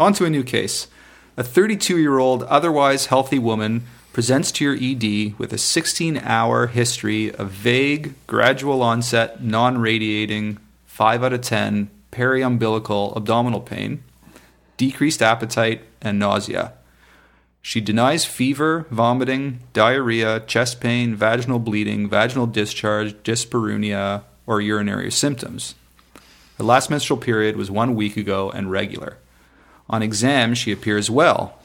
On to a new case. A 32 year old, otherwise healthy woman presents to your ED with a 16 hour history of vague, gradual onset, non radiating, 5 out of 10 periumbilical abdominal pain, decreased appetite, and nausea. She denies fever, vomiting, diarrhea, chest pain, vaginal bleeding, vaginal discharge, dyspareunia, or urinary symptoms. Her last menstrual period was one week ago and regular. On exam, she appears well.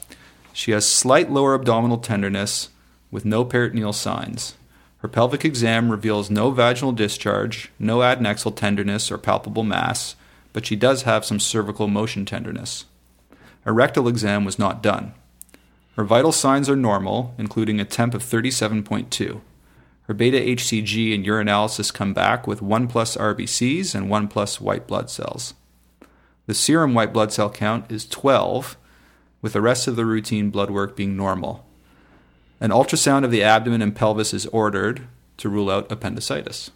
She has slight lower abdominal tenderness with no peritoneal signs. Her pelvic exam reveals no vaginal discharge, no adnexal tenderness or palpable mass, but she does have some cervical motion tenderness. A rectal exam was not done. Her vital signs are normal, including a temp of 37.2. Her beta HCG and urinalysis come back with 1 plus RBCs and 1 plus white blood cells. The serum white blood cell count is 12, with the rest of the routine blood work being normal. An ultrasound of the abdomen and pelvis is ordered to rule out appendicitis.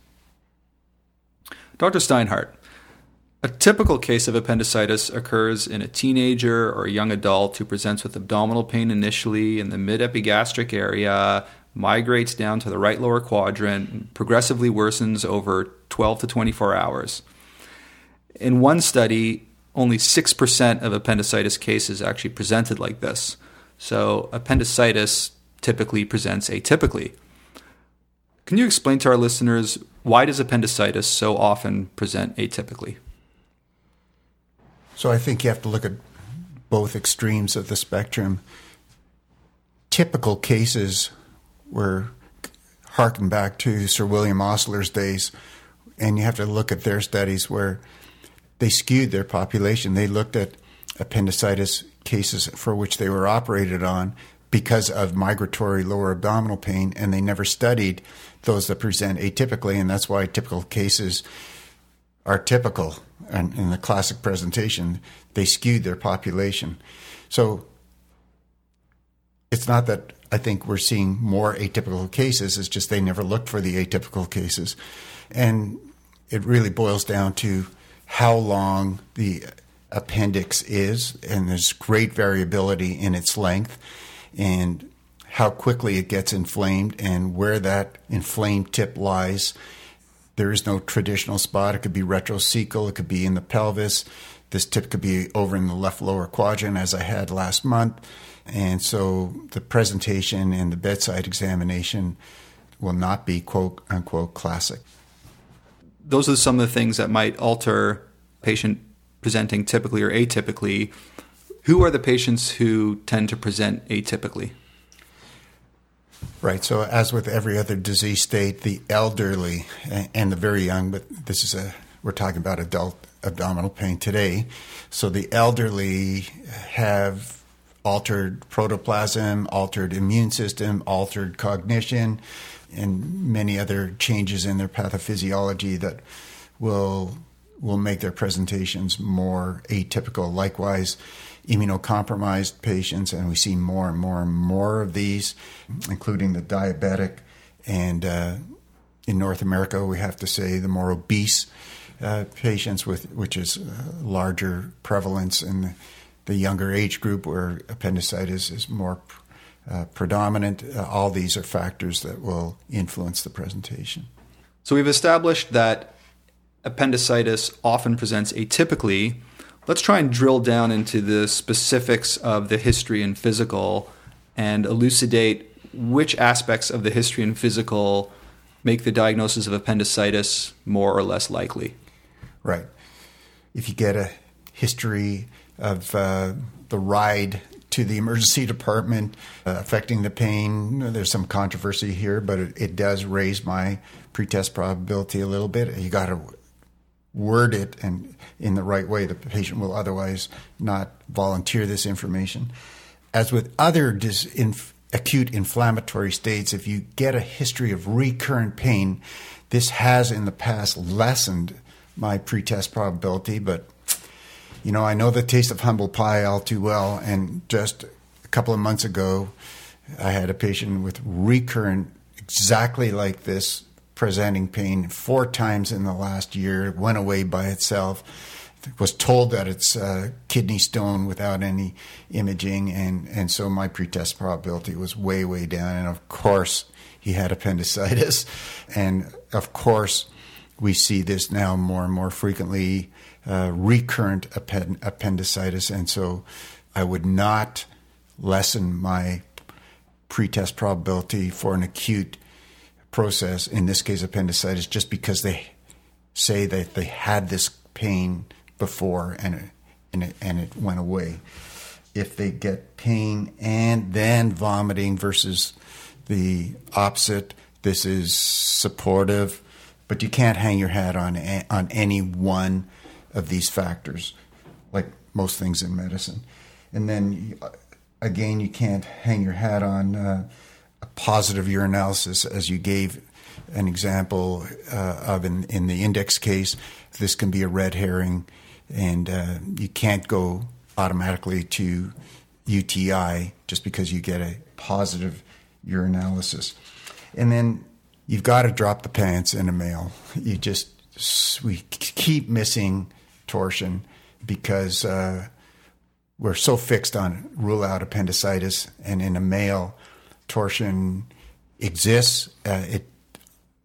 Dr. Steinhart, a typical case of appendicitis occurs in a teenager or a young adult who presents with abdominal pain initially in the mid epigastric area, migrates down to the right lower quadrant, and progressively worsens over 12 to 24 hours. In one study, only 6% of appendicitis cases actually presented like this. So, appendicitis typically presents atypically. Can you explain to our listeners why does appendicitis so often present atypically? So I think you have to look at both extremes of the spectrum. Typical cases were harken back to Sir William Osler's days, and you have to look at their studies where they skewed their population. They looked at appendicitis cases for which they were operated on because of migratory lower abdominal pain, and they never studied those that present atypically, and that's why typical cases are typical. And in the classic presentation, they skewed their population. So it's not that I think we're seeing more atypical cases, it's just they never looked for the atypical cases. And it really boils down to how long the appendix is, and there's great variability in its length and how quickly it gets inflamed and where that inflamed tip lies. There is no traditional spot. It could be retrocecal, it could be in the pelvis. This tip could be over in the left lower quadrant, as I had last month. And so the presentation and the bedside examination will not be quote unquote classic. Those are some of the things that might alter patient presenting typically or atypically who are the patients who tend to present atypically? Right. So, as with every other disease state, the elderly and the very young, but this is a, we're talking about adult abdominal pain today. So, the elderly have altered protoplasm, altered immune system, altered cognition, and many other changes in their pathophysiology that will will make their presentations more atypical. Likewise, immunocompromised patients, and we see more and more and more of these, including the diabetic, and uh, in North America, we have to say the more obese uh, patients, with which is larger prevalence in the, the, younger age group, where appendicitis is more uh, predominant. Uh, all these are factors that will influence the presentation. So we've established that appendicitis often presents atypically Let's try and drill down into the specifics of the history and physical and elucidate which aspects of the history and physical make the diagnosis of appendicitis more or less likely. Right. If you get a history of uh, the ride to the emergency department uh, affecting the pain, there's some controversy here, but it, it does raise my pretest probability a little bit. You got to word it and in the right way. The patient will otherwise not volunteer this information. As with other dis- inf- acute inflammatory states, if you get a history of recurrent pain, this has in the past lessened my pretest probability, but you know, I know the taste of humble pie all too well. And just a couple of months ago, I had a patient with recurrent, exactly like this presenting pain four times in the last year, went away by itself. was told that it's a kidney stone without any imaging, and, and so my pretest probability was way, way down. And of course, he had appendicitis. And of course, we see this now more and more frequently uh, recurrent append- appendicitis. And so I would not lessen my pretest probability for an acute process, in this case appendicitis, just because they say that they had this pain before and it, and it, and it went away. If they get pain and then vomiting versus the opposite, this is supportive, but you can't hang your hat on on any one of these factors, like most things in medicine. And then again, you can't hang your hat on uh, a positive urinalysis, as you gave an example uh, of in, in the index case. This can be a red herring and uh, you can't go automatically to UTI just because you get a positive urinalysis. And then you've got to drop the pants in a male. You just we keep missing torsion because uh, we're so fixed on rule out appendicitis, and in a male, torsion exists. Uh, it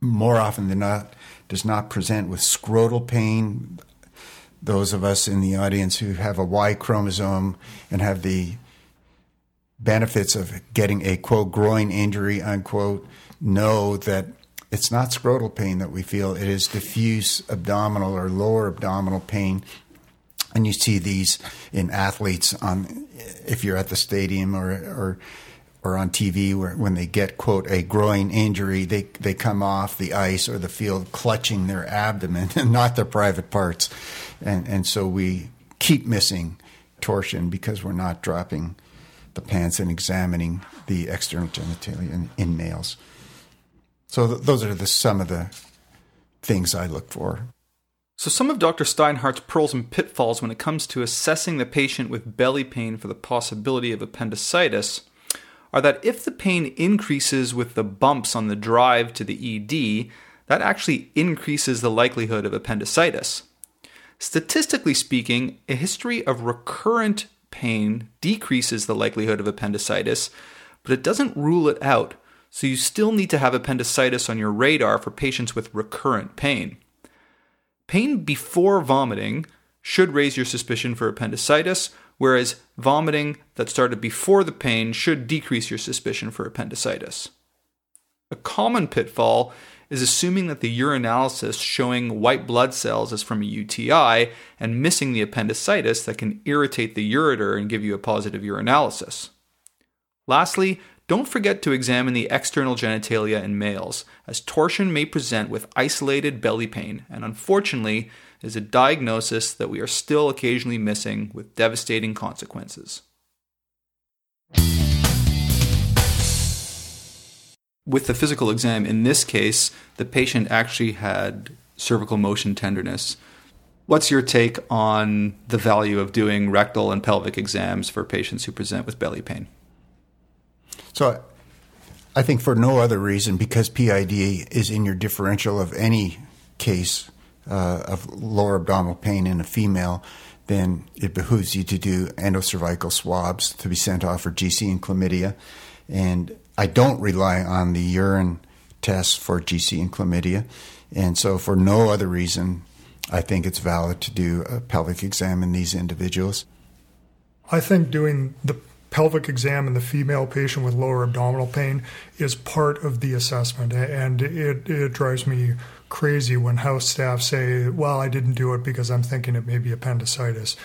more often than not does not present with scrotal pain, those of us in the audience who have a Y chromosome and have the benefits of getting a quote groin injury unquote know that it's not scrotal pain that we feel. It is diffuse abdominal or lower abdominal pain. And you see these in athletes on if you're at the stadium or or or on TV where when they get quote a groin injury, they they come off the ice or the field clutching their abdomen and not their private parts, and and so we keep missing torsion because we're not dropping the pants and examining the external genitalia in, in males. So th- those are the some of the things I look for. So, some of Dr. Steinhart's pearls and pitfalls when it comes to assessing the patient with belly pain for the possibility of appendicitis are that if the pain increases with the bumps on the drive to the ED, that actually increases the likelihood of appendicitis. Statistically speaking, a history of recurrent pain decreases the likelihood of appendicitis, but it doesn't rule it out, so you still need to have appendicitis on your radar for patients with recurrent pain. Pain before vomiting should raise your suspicion for appendicitis, whereas vomiting that started before the pain should decrease your suspicion for appendicitis. A common pitfall is assuming that the urinalysis showing white blood cells is from a UTI and missing the appendicitis that can irritate the ureter and give you a positive urinalysis. Lastly, don't forget to examine the external genitalia in males, as torsion may present with isolated belly pain, and unfortunately, is a diagnosis that we are still occasionally missing with devastating consequences. With the physical exam, in this case, the patient actually had cervical motion tenderness. What's your take on the value of doing rectal and pelvic exams for patients who present with belly pain? So, I think for no other reason, because PID is in your differential of any case uh, of lower abdominal pain in a female, then it behooves you to do endocervical swabs to be sent off for GC and chlamydia. And I don't rely on the urine tests for GC and chlamydia. And so, for no other reason, I think it's valid to do a pelvic exam in these individuals. I think doing the pelvic exam in the female patient with lower abdominal pain is part of the assessment, and it, it drives me crazy when house staff say, Well, I didn't do it because I'm thinking it may be appendicitis.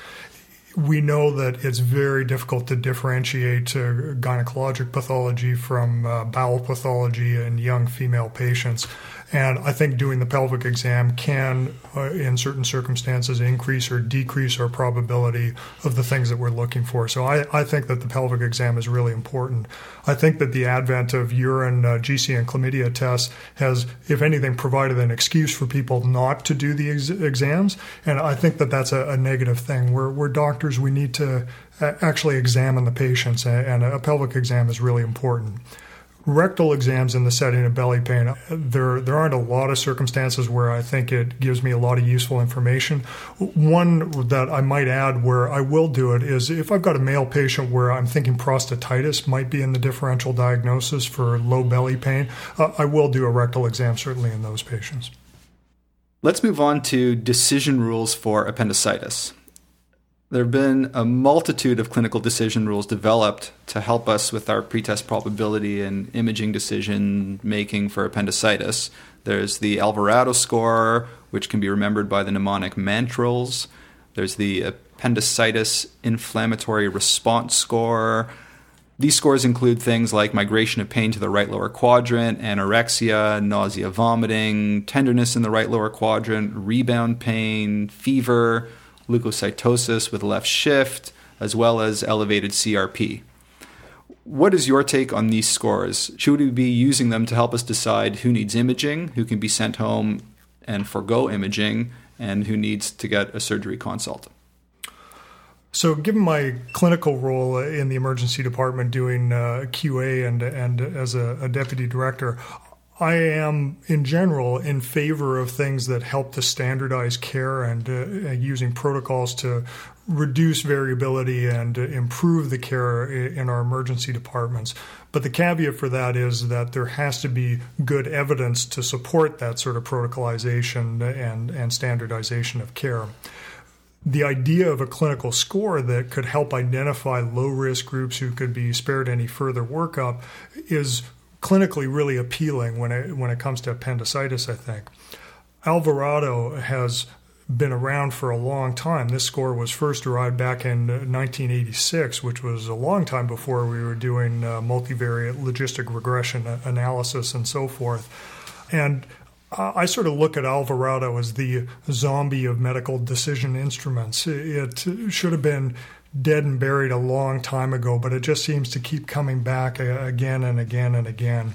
We know that it's very difficult to differentiate uh, gynecologic pathology from uh, bowel pathology in young female patients. And I think doing the pelvic exam can, uh, in certain circumstances, increase or decrease our probability of the things that we're looking for. So I, I think that the pelvic exam is really important. I think that the advent of urine uh, GC and chlamydia tests has, if anything, provided an excuse for people not to do the ex- exams. And I think that that's a, a negative thing. We're, we're doctors, we need to uh, actually examine the patients, and a pelvic exam is really important rectal exams in the setting of belly pain, there there aren't a lot of circumstances where I think it gives me a lot of useful information. One that I might add where I will do it is if I've got a male patient where I'm thinking prostatitis might be in the differential diagnosis for low belly pain, uh, I will do a rectal exam certainly in those patients. Let's move on to decision rules for appendicitis. There have been a multitude of clinical decision rules developed to help us with our pretest probability and imaging decision making for appendicitis. There's the Alvarado score, which can be remembered by the mnemonic MANTRELS. There's the appendicitis inflammatory response score. These scores include things like migration of pain to the right lower quadrant, anorexia, nausea, vomiting, tenderness in the right lower quadrant, rebound pain, fever, leukocytosis with left shift, as well as elevated CRP. What is your take on these scores? Should we be using them to help us decide who needs imaging, who can be sent home and forego imaging, and who needs to get a surgery consult? So, given my clinical role in the emergency department doing uh, QA and and as a, a deputy director, I am, in general, in favor of things that help to standardize care and uh, using protocols to reduce variability and improve the care in our emergency departments. But the caveat for that is that there has to be good evidence to support that sort of protocolization and, and standardization of care the idea of a clinical score that could help identify low risk groups who could be spared any further workup is clinically really appealing when it when it comes to appendicitis. I think Alvarado has been around for a long time. This score was first derived back in 1986, which was a long time before we were doing uh, multivariate logistic regression analysis and so forth. And I sort of look at Alvarado as the zombie of medical decision instruments. It should have been dead and buried a long time ago, but it just seems to keep coming back again and again and again.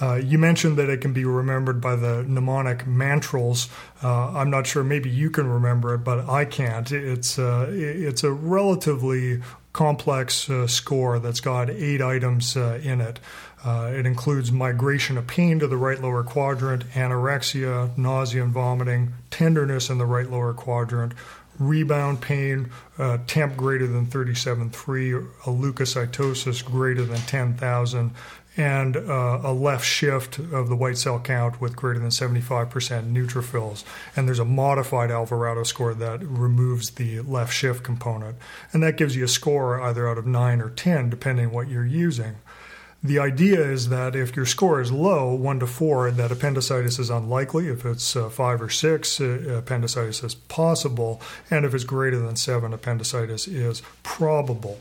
Uh, you mentioned that it can be remembered by the mnemonic MANTRELS. Uh, I'm not sure, maybe you can remember it, but I can't. It's, uh, it's a relatively complex uh, score that's got eight items uh, in it. Uh, it includes migration of pain to the right lower quadrant, anorexia, nausea and vomiting, tenderness in the right lower quadrant, rebound pain, uh, temp greater than 37.3, a leukocytosis greater than 10,000, and uh, a left shift of the white cell count with greater than 75% neutrophils. And there's a modified Alvarado score that removes the left shift component. And that gives you a score either out of 9 or 10, depending what you're using. The idea is that if your score is low, one to four, that appendicitis is unlikely. If it's uh, five or six, uh, appendicitis is possible. And if it's greater than seven, appendicitis is probable.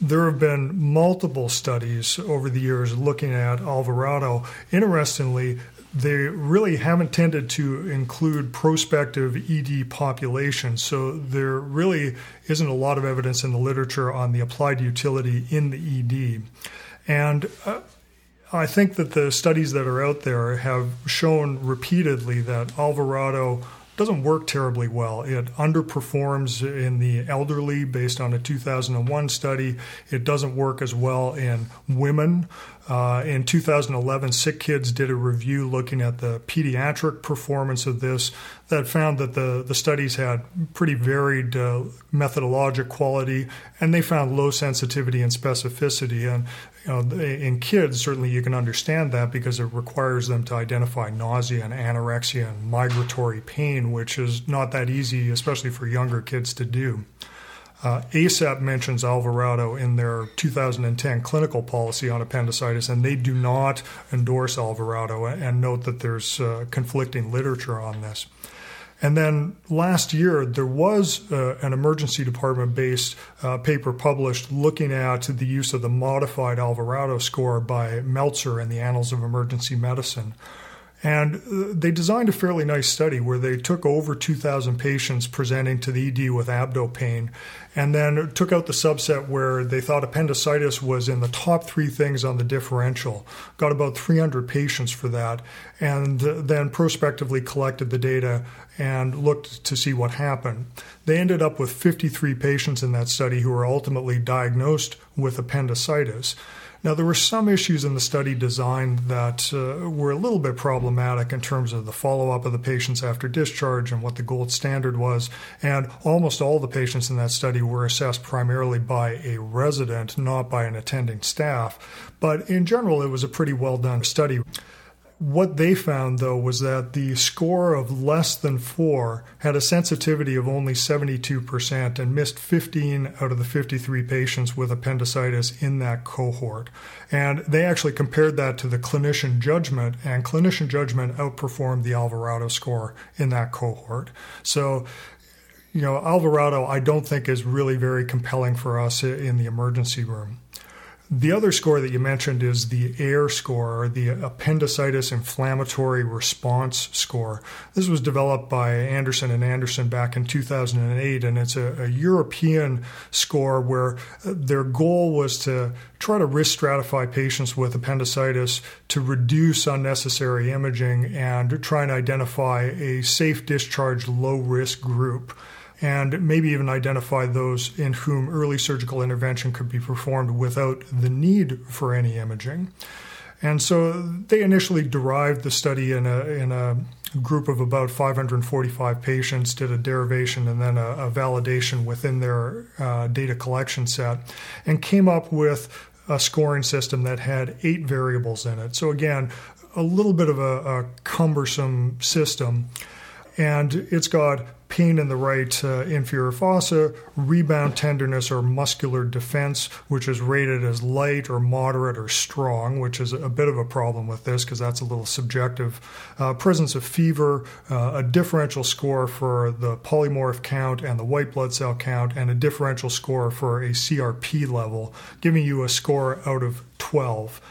There have been multiple studies over the years looking at Alvarado. Interestingly, they really haven't tended to include prospective ED populations. So there really isn't a lot of evidence in the literature on the applied utility in the ED. And uh, I think that the studies that are out there have shown repeatedly that Alvarado doesn't work terribly well. It underperforms in the elderly based on a 2001 study. It doesn't work as well in women. Uh, in 2011, SickKids did a review looking at the pediatric performance of this that found that the, the studies had pretty varied uh, methodologic quality and they found low sensitivity and specificity. And you know, in kids, certainly you can understand that because it requires them to identify nausea and anorexia and migratory pain, which is not that easy, especially for younger kids to do. Uh, ACEP mentions Alvarado in their 2010 clinical policy on appendicitis, and they do not endorse Alvarado and note that there's uh, conflicting literature on this. And then last year, there was uh, an emergency department based uh, paper published looking at the use of the modified Alvarado score by Meltzer in the Annals of Emergency Medicine. And they designed a fairly nice study where they took over 2,000 patients presenting to the ED with abdo pain and then took out the subset where they thought appendicitis was in the top three things on the differential. Got about 300 patients for that, and then prospectively collected the data and looked to see what happened. They ended up with 53 patients in that study who were ultimately diagnosed with appendicitis. Now, there were some issues in the study design that uh, were a little bit problematic in terms of the follow up of the patients after discharge and what the gold standard was. And almost all the patients in that study were assessed primarily by a resident, not by an attending staff. But in general, it was a pretty well done study. What they found, though, was that the score of less than four had a sensitivity of only 72% and missed 15 out of the 53 patients with appendicitis in that cohort. And they actually compared that to the clinician judgment, and clinician judgment outperformed the Alvarado score in that cohort. So, you know, Alvarado, I don't think is really very compelling for us in the emergency room. The other score that you mentioned is the AIR score, or the Appendicitis Inflammatory Response score. This was developed by Andersson and Andersson back in 2008, and it's a, a European score where uh, their goal was to try to risk stratify patients with appendicitis to reduce unnecessary imaging and try and identify a safe discharge low risk group and maybe even identify those in whom early surgical intervention could be performed without the need for any imaging. And so they initially derived the study in a, in a group of about 545 patients, did a derivation and then a, a validation within their uh, data collection set, and came up with a scoring system that had eight variables in it. So, again, a little bit of a, a cumbersome system. And it's got pain in the right uh, inferior fossa, rebound tenderness or muscular defense, which is rated as light or moderate or strong, which is a bit of a problem with this because that's a little subjective. Uh, presence of fever, uh, a differential score for the polymorph count and the white blood cell count, and a differential score for a CRP level, giving you a score out of 12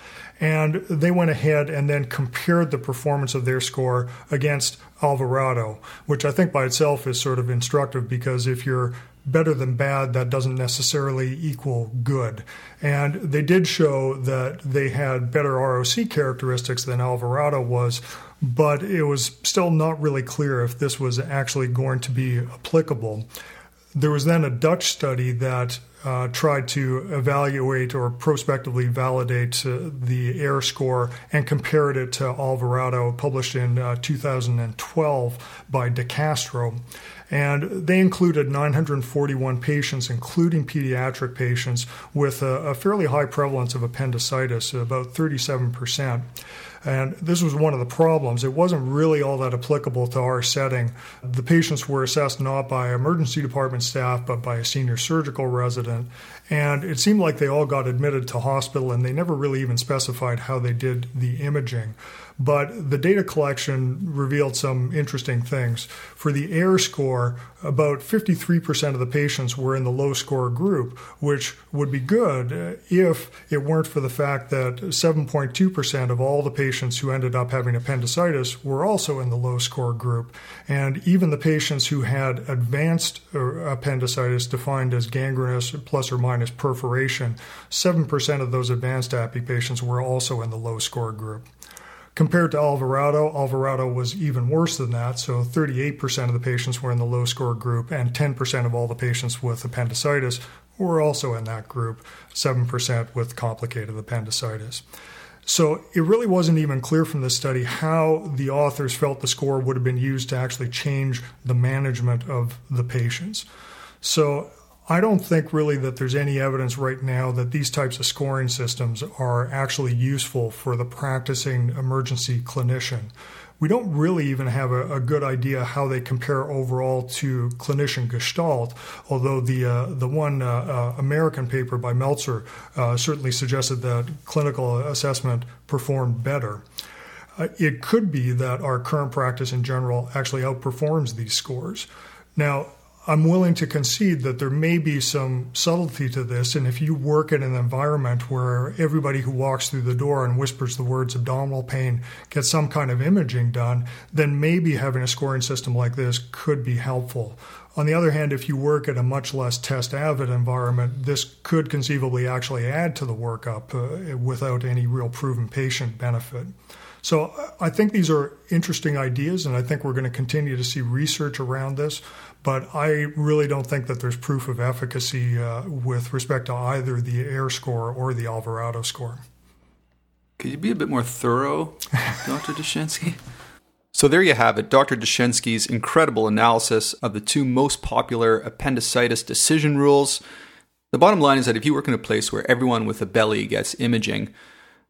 and they went ahead and then compared the performance of their score against Alvarado, which I think by itself is sort of instructive because if you're better than bad, that doesn't necessarily equal good. And they did show that they had better ROC characteristics than Alvarado was, but it was still not really clear if this was actually going to be applicable. There was then a Dutch study that uh, tried to evaluate or prospectively validate uh, the AIR score and compared it to Alvarado, published in uh, 2012 by De Castro. And they included 941 patients, including pediatric patients, with a, a fairly high prevalence of appendicitis, about 37 percent. And this was one of the problems. It wasn't really all that applicable to our setting. The patients were assessed not by emergency department staff, but by a senior surgical resident. And it seemed like they all got admitted to hospital and they never really even specified how they did the imaging. But the data collection revealed some interesting things. For the AIR score, about 53% of the patients were in the low score group, which would be good if it weren't for the fact that 7.2% of all the patients who ended up having appendicitis were also in the low score group. And even the patients who had advanced uh, appendicitis, defined as gangrenous plus or minus perforation, 7% of those advanced API patients were also in the low score group. Compared to Alvarado, Alvarado was even worse than that. So 38% of the patients were in the low score group, and 10% of all the patients with appendicitis were also in that group, 7% with complicated appendicitis. So it really wasn't even clear from this study how the authors felt the score would have been used to actually change the management of the patients. So I don't think really that there's any evidence right now that these types of scoring systems are actually useful for the practicing emergency clinician. We don't really even have a, a good idea how they compare overall to clinician gestalt, although the, uh, the one uh, uh, American paper by Meltzer uh, certainly suggested that clinical assessment performed better. Uh, it could be that our current practice in general actually outperforms these scores. Now, I'm willing to concede that there may be some subtlety to this. And if you work in an environment where everybody who walks through the door and whispers the words abdominal pain gets some kind of imaging done, then maybe having a scoring system like this could be helpful. On the other hand, if you work at a much less test avid environment, this could conceivably actually add to the workup uh, without any real proven patient benefit. So I think these are interesting ideas, and I think we're going to continue to see research around this. But I really don't think that there's proof of efficacy uh, with respect to either the AIR score or the Alvarado score. Could you be a bit more thorough, Dr. Dushenski? So there you have it, Dr. Dushenski's incredible analysis of the two most popular appendicitis decision rules. The bottom line is that if you work in a place where everyone with a belly gets imaging,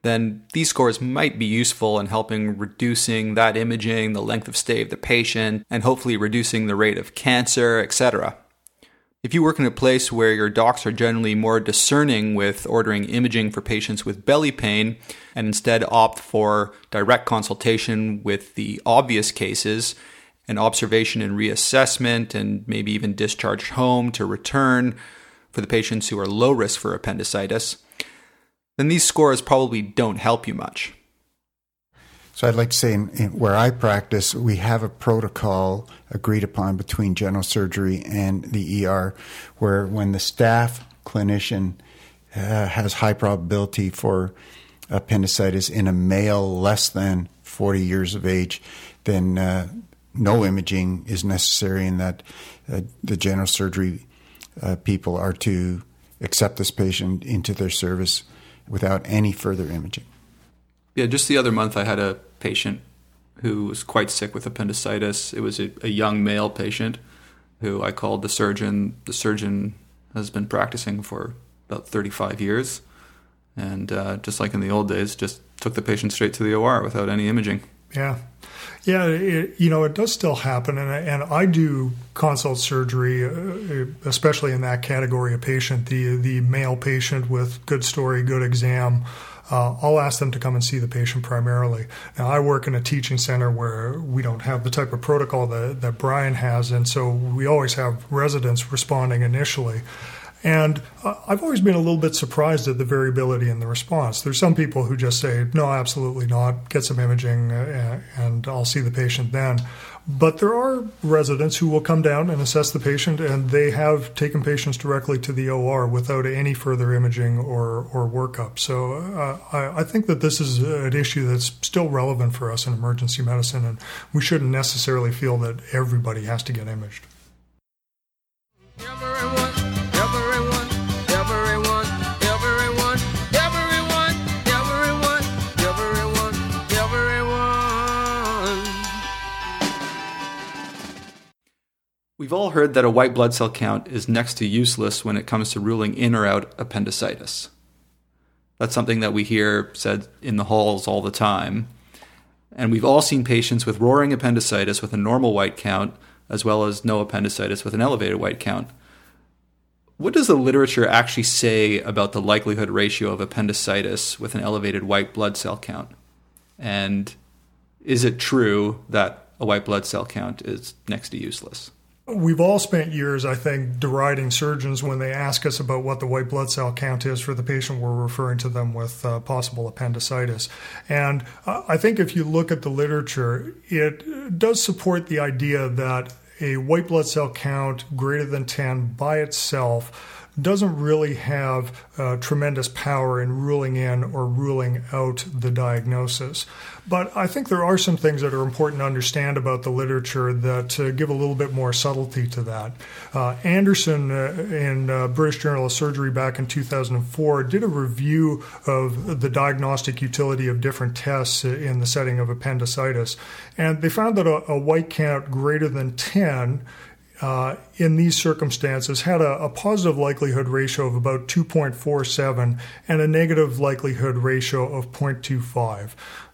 then these scores might be useful in helping reducing that imaging, the length of stay of the patient, and hopefully reducing the rate of cancer, etc. If you work in a place where your docs are generally more discerning with ordering imaging for patients with belly pain and instead opt for direct consultation with the obvious cases and observation and reassessment and maybe even discharge home to return for the patients who are low risk for appendicitis, then these scores probably don't help you much. So I'd like to say, in, in, where I practice, we have a protocol agreed upon between general surgery and the ER, where when the staff clinician uh, has high probability for appendicitis in a male less than 40 years of age, then uh, no imaging is necessary, and that uh, the general surgery uh, people are to accept this patient into their service without any further imaging. Yeah, just the other month I had a patient who was quite sick with appendicitis. It was a, a young male patient who I called the surgeon. The surgeon has been practicing for about 35 years. And uh, just like in the old days, just took the patient straight to the OR without any imaging. Yeah. Yeah, it, you know, it does still happen. And, and I do consult surgery, uh, especially in that category of patient, the, the male patient with good story, good exam. Uh, I'll ask them to come and see the patient primarily. Now, I work in a teaching center where we don't have the type of protocol that, that Brian has, and so we always have residents responding initially. And uh, I've always been a little bit surprised at the variability in the response. There's some people who just say, no, absolutely not, get some imaging, uh, and I'll see the patient then. But there are residents who will come down and assess the patient, and they have taken patients directly to the OR without any further imaging or, or workup. So uh, I, I, think that this is an issue that's still relevant for us in emergency medicine, and we shouldn't necessarily feel that everybody has to get imaged. We've all heard that a white blood cell count is next to useless when it comes to ruling in or out appendicitis. That's something that we hear said in the halls all the time. And we've all seen patients with roaring appendicitis with a normal white count, as well as no appendicitis with an elevated white count. What does the literature actually say about the likelihood ratio of appendicitis with an elevated white blood cell count? And is it true that a white blood cell count is next to useless? We've all spent years, I think, deriding surgeons when they ask us about what the white blood cell count is for the patient we're referring to them with uh, possible appendicitis. And uh, I think if you look at the literature, it does support the idea that a white blood cell count greater than 10 by itself doesn't really have uh, tremendous power in ruling in or ruling out the diagnosis. But I think there are some things that are important to understand about the literature that uh, give a little bit more subtlety to that. Uh, Andersson uh, in uh, British Journal of Surgery back in 2004 did a review of the diagnostic utility of different tests in the setting of appendicitis, and they found that a, a white count greater than 10 uh, in these circumstances had a, a, positive likelihood ratio of about 2.47 and a negative likelihood ratio of 0.25.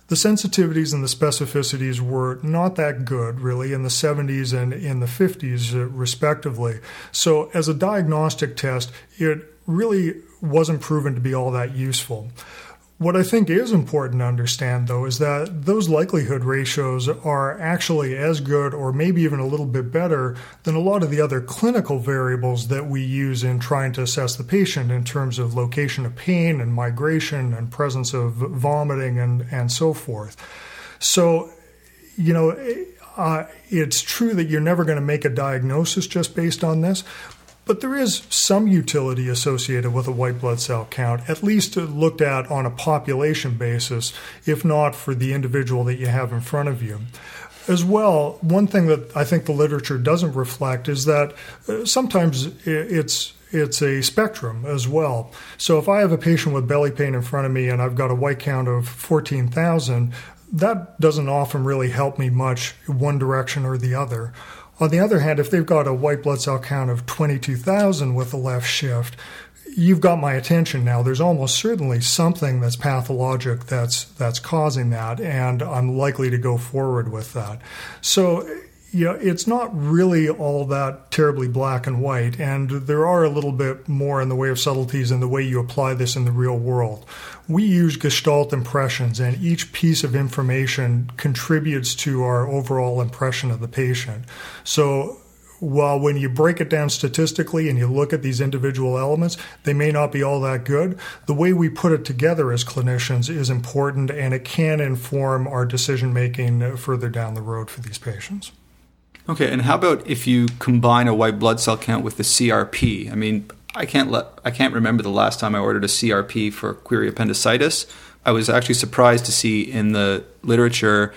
The sensitivities and the specificities were not that good, really, in the 70s and in the 50s, uh, respectively. So, as a diagnostic test, it really wasn't proven to be all that useful. What I think is important to understand, though, is that those likelihood ratios are actually as good or maybe even a little bit better than a lot of the other clinical variables that we use in trying to assess the patient in terms of location of pain and migration and presence of vomiting and, and so forth. So, you know, uh, it's true that you're never going to make a diagnosis just based on this, but there is some utility associated with a white blood cell count, at least looked at on a population basis, if not for the individual that you have in front of you. as well, one thing that I think the literature doesn't reflect is that uh, sometimes it's it's a spectrum as well. So if I have a patient with belly pain in front of me and I've got a white count of 14,000, that doesn't often really help me much one direction or the other. On the other hand, if they've got a white blood cell count of 22,000 with a left shift, you've got my attention now. There's almost certainly something that's pathologic that's that's causing that, and I'm likely to go forward with that. So yeah, it's not really all that terribly black and white, and there are a little bit more in the way of subtleties in the way you apply this in the real world. We use Gestalt impressions, and each piece of information contributes to our overall impression of the patient. So, while when you break it down statistically and you look at these individual elements, they may not be all that good. The way we put it together as clinicians is important and it can inform our decision making further down the road for these patients. Okay, and how about if you combine a white blood cell count with the CRP? I mean, I can't let I can't remember the last time I ordered a CRP for query appendicitis. I was actually surprised to see in the literature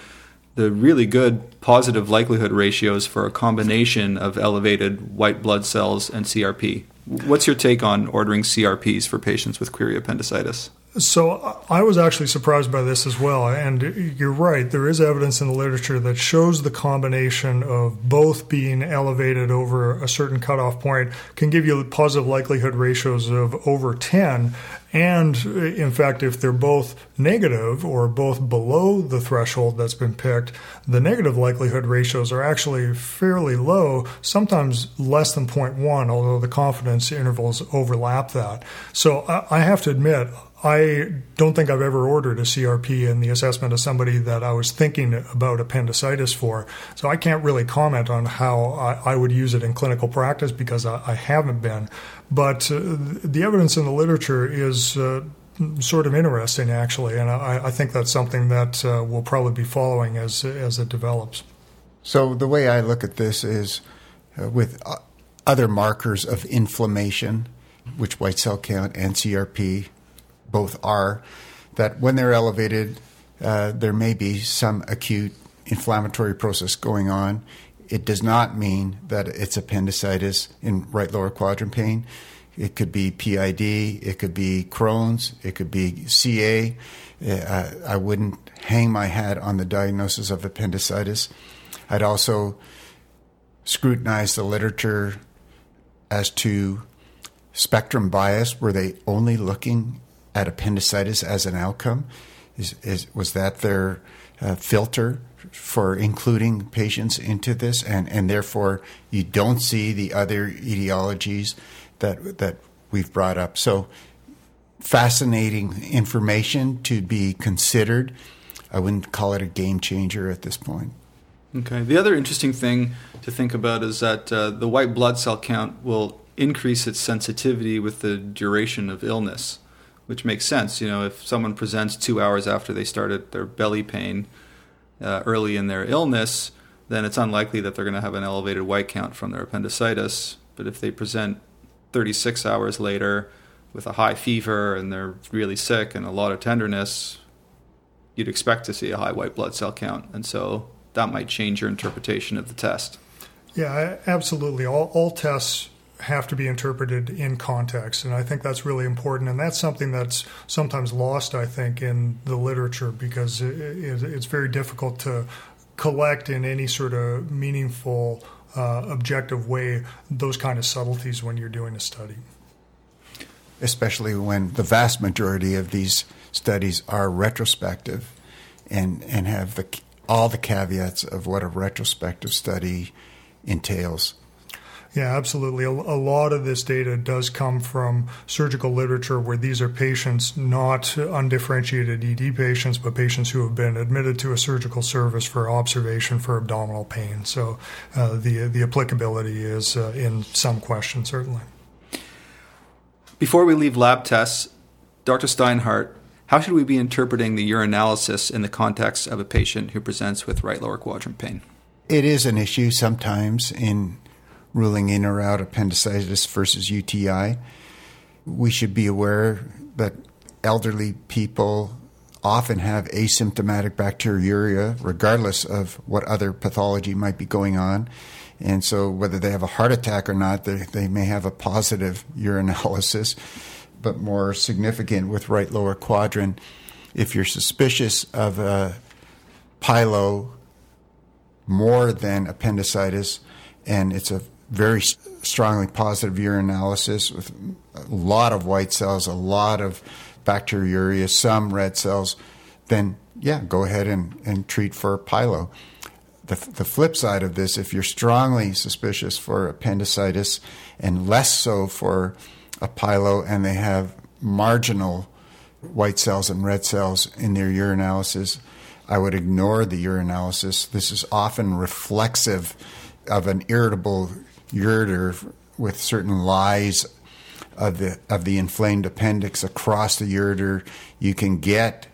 the really good positive likelihood ratios for a combination of elevated white blood cells and CRP. What's your take on ordering CRPs for patients with query appendicitis? So I was actually surprised by this as well. And you're right, there is evidence in the literature that shows the combination of both being elevated over a certain cutoff point can give you positive likelihood ratios of over 10. And uh, in fact, if they're both negative or both below the threshold that's been picked, the negative likelihood ratios are actually fairly low, sometimes less than 0.1, although the confidence intervals overlap that. So I have to admit, I don't think I've ever ordered a CRP in the assessment of somebody that I was thinking about appendicitis for. So I can't really comment on how I, would use it in clinical practice because I haven't been. But uh, the evidence in the literature is uh, sort of interesting, actually, and I, I think that's something that uh, we'll probably be following as as it develops. So the way I look at this is uh, with uh, other markers of inflammation, which white cell count and CRP both are, that when they're elevated, there may be some acute inflammatory process going on. It does not mean that it's appendicitis in right lower quadrant pain. It could be PID, it could be Crohn's, it could be CA. Uh, I wouldn't hang my hat on the diagnosis of appendicitis. I'd also scrutinize the literature as to spectrum bias. Were they only looking at appendicitis as an outcome? Is, is was that their uh, filter for including patients into this, and and therefore you don't see the other etiologies that that we've brought up. So fascinating information to be considered. I wouldn't call it a game changer at this point. Okay. The other interesting thing to think about is that uh, the white blood cell count will increase its sensitivity with the duration of illness which makes sense. You know, if someone presents two hours after they started their belly pain uh, early in their illness, then it's unlikely that they're going to have an elevated white count from their appendicitis. But if they present 36 hours later with a high fever and they're really sick and a lot of tenderness, you'd expect to see a high white blood cell count. And so that might change your interpretation of the test. Yeah, absolutely. All, all tests have to be interpreted in context. And I think that's really important. And that's something that's sometimes lost, I think, in the literature because it, it's very difficult to collect in any sort of meaningful, uh, objective way those kind of subtleties when you're doing a study. Especially when the vast majority of these studies are retrospective and, and have the, all the caveats of what a retrospective study entails. Yeah, absolutely. A, a, lot of this data does come from surgical literature where these are patients, not undifferentiated ED patients, but patients who have been admitted to a surgical service for observation for abdominal pain. So uh, the, the applicability is uh, in some question, certainly. Before we leave lab tests, Dr. Steinhart, how should we be interpreting the urinalysis in the context of a patient who presents with right lower quadrant pain? It is an issue sometimes in ruling in or out appendicitis versus UTI. We should be aware that elderly people often have asymptomatic bacteriuria, regardless of what other pathology might be going on. And so, whether they have a heart attack or not, they, they may have a positive urinalysis. But more significant with right lower quadrant, if you're suspicious of a pylo more than appendicitis, and it's a very strongly positive urinalysis with a lot of white cells, a lot of bacteriuria, some red cells, then yeah, go ahead and, and treat for pylo. The, the flip side of this, if you're strongly suspicious for appendicitis and less so for a pyelo, and they have marginal white cells and red cells in their urinalysis, I would ignore the urinalysis. This is often reflexive of an irritable ureter with certain lies of the of the inflamed appendix across the ureter, you can get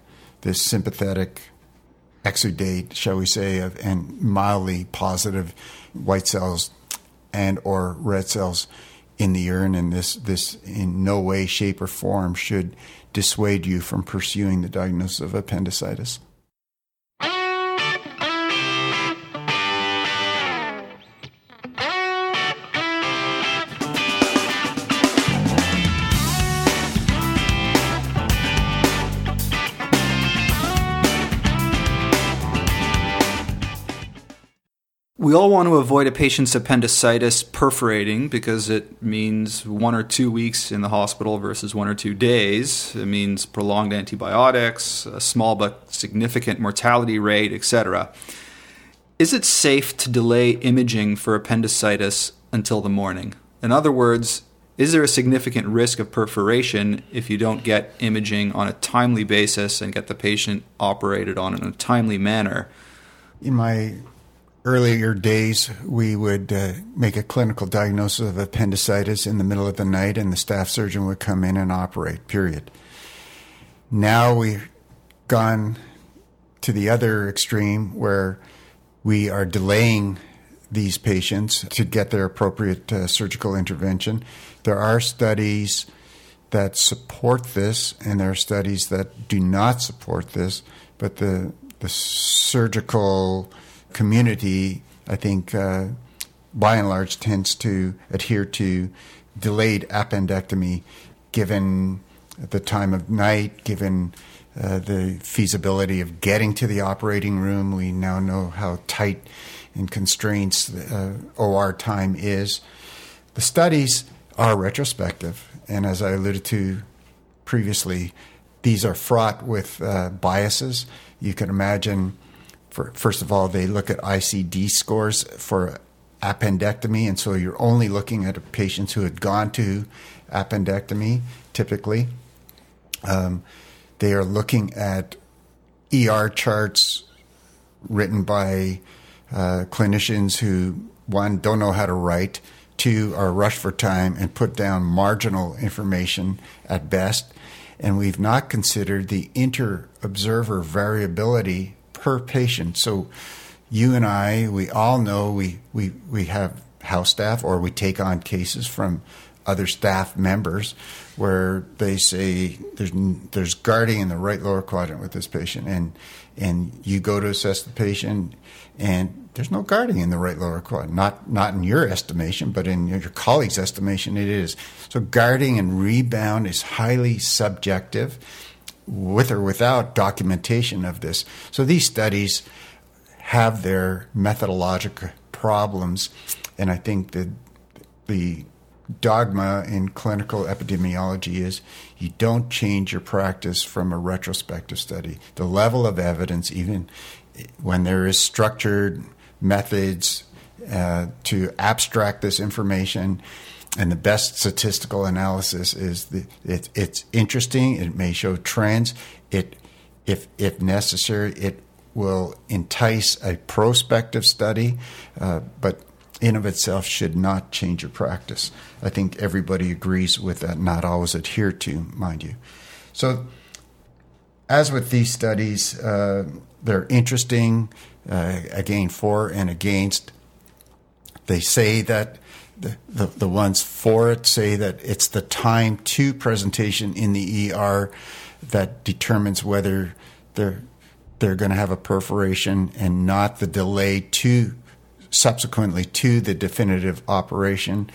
this sympathetic exudate, shall we say, of and mildly positive white cells and or red cells in the urine, and this this in no way, shape, or form should dissuade you from pursuing the diagnosis of appendicitis. We all want to avoid a patient's appendicitis perforating because it means one or two weeks in the hospital versus one or two days. It means prolonged antibiotics, a small but significant mortality rate, etc. Is it safe to delay imaging for appendicitis until the morning? In other words, is there a significant risk of perforation if you don't get imaging on a timely basis and get the patient operated on in a timely manner? In my earlier days, we would uh, make a clinical diagnosis of appendicitis in the middle of the night, and the staff surgeon would come in and operate, period. Now we've gone to the other extreme where we are delaying these patients to get their appropriate uh, surgical intervention. There are studies that support this, and there are studies that do not support this, but the, the surgical community, I think, uh, by and large, tends to adhere to delayed appendectomy given the time of night, given uh, the feasibility of getting to the operating room. We now know how tight and constraints uh, OR time is. The studies are retrospective, and as I alluded to previously, these are fraught with uh, biases. You can imagine for, first of all, they look at ICD scores for appendectomy, and so you're only looking at patients who had gone to appendectomy typically. Um, they are looking at ER charts written by uh, clinicians who, one, don't know how to write, two, are rushed for time and put down marginal information at best. And we've not considered the inter observer variability per patient. So you and I, we all know we, we, we have house staff or we take on cases from other staff members where they say there's there's guarding in the right lower quadrant with this patient and and you go to assess the patient and there's no guarding in the right lower quadrant. Not not in your estimation but in your colleague's estimation it is. So guarding and rebound is highly subjective with or without documentation of this. So these studies have their methodological problems, and I think that the dogma in clinical epidemiology is you don't change your practice from a retrospective study. The level of evidence, even when there is structured methods uh, to abstract this information, and the best statistical analysis is it, it's interesting. It may show trends. It, if if necessary, it will entice a prospective study, uh, but in of itself should not change your practice. I think everybody agrees with that. Not always adhere to, mind you. So, as with these studies, uh, they're interesting. Uh, again, for and against. They say that the, the, ones for it say that it's the time to presentation in the ER that determines whether they're they're going to have a perforation and not the delay to subsequently to the definitive operation.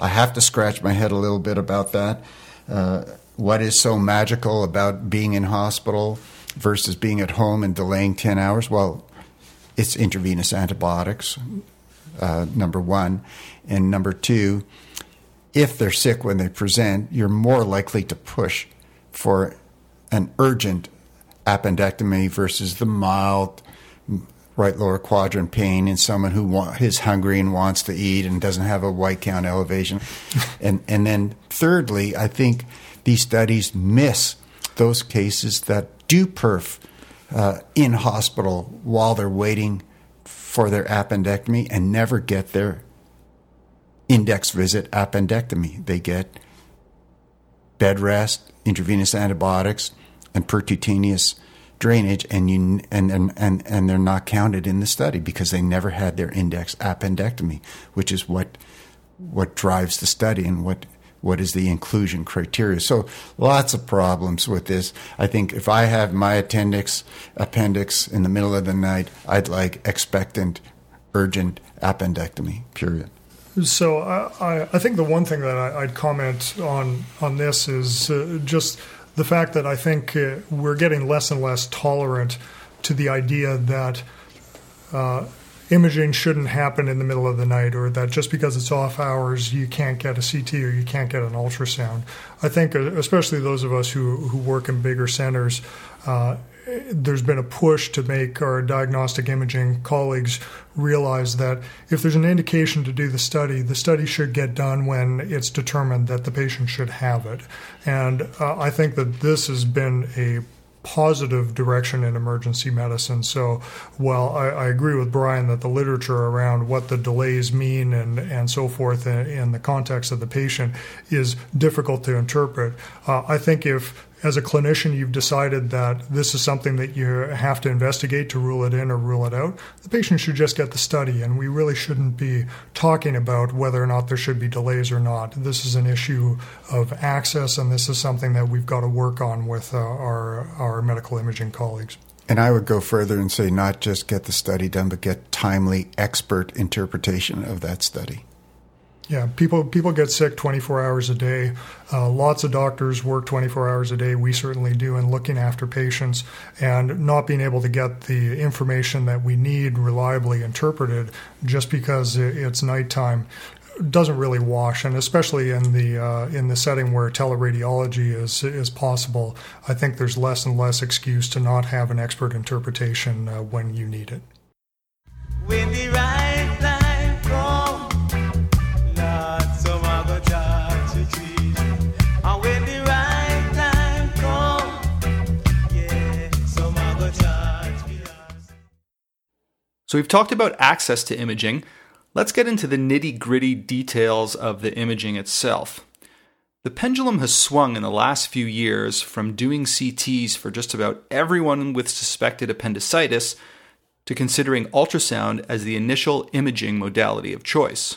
I have to scratch my head a little bit about that. Uh, what is so magical about being in hospital versus being at home and delaying 10 hours? Well, it's intravenous antibiotics, uh, number one. And number two, if they're sick when they present, you're more likely to push for an urgent appendectomy versus the mild right lower quadrant pain in someone who wa- is hungry and wants to eat and doesn't have a white count elevation. and and then thirdly, I think these studies miss those cases that do perf uh, in hospital while they're waiting for their appendectomy and never get their index visit appendectomy. They get bed rest, intravenous antibiotics, and percutaneous drainage, and you and, and and and they're not counted in the study because they never had their index appendectomy, which is what what drives the study and what what is the inclusion criteria. So lots of problems with this. I think if I have my appendix appendix in the middle of the night, I'd like expectant, urgent appendectomy. Period. So I, I think the one thing that I, would comment on on this is uh, just the fact that I think uh, we're getting less and less tolerant to the idea that uh, imaging shouldn't happen in the middle of the night or that just because it's off hours you can't get a CT or you can't get an ultrasound. I think, uh, especially those of us who, who work in bigger centers, uh, there's been a push to make our diagnostic imaging colleagues realize that if there's an indication to do the study, the study should get done when it's determined that the patient should have it. And uh, I think that this has been a positive direction in emergency medicine. So, while I, I, agree with Brian that the literature around what the delays mean and, and so forth in, in the context of the patient is difficult to interpret, uh, I think if as a clinician you've decided that this is something that you have to investigate to rule it in or rule it out, the patient should just get the study. And we really shouldn't be talking about whether or not there should be delays or not. This is an issue of access, and this is something that we've got to work on with uh, our, our medical imaging colleagues. And I would go further and say not just get the study done, but get timely expert interpretation of that study. Yeah, people people get sick 24 hours a day. Uh, lots of doctors work 24 hours a day. We certainly do in looking after patients, and not being able to get the information that we need reliably interpreted just because it's nighttime doesn't really wash. And especially in the uh, in the setting where teleradiology is is possible, I think there's less and less excuse to not have an expert interpretation uh, when you need it. So we've talked about access to imaging. Let's get into the nitty gritty details of the imaging itself. The pendulum has swung in the last few years from doing CTs for just about everyone with suspected appendicitis to considering ultrasound as the initial imaging modality of choice.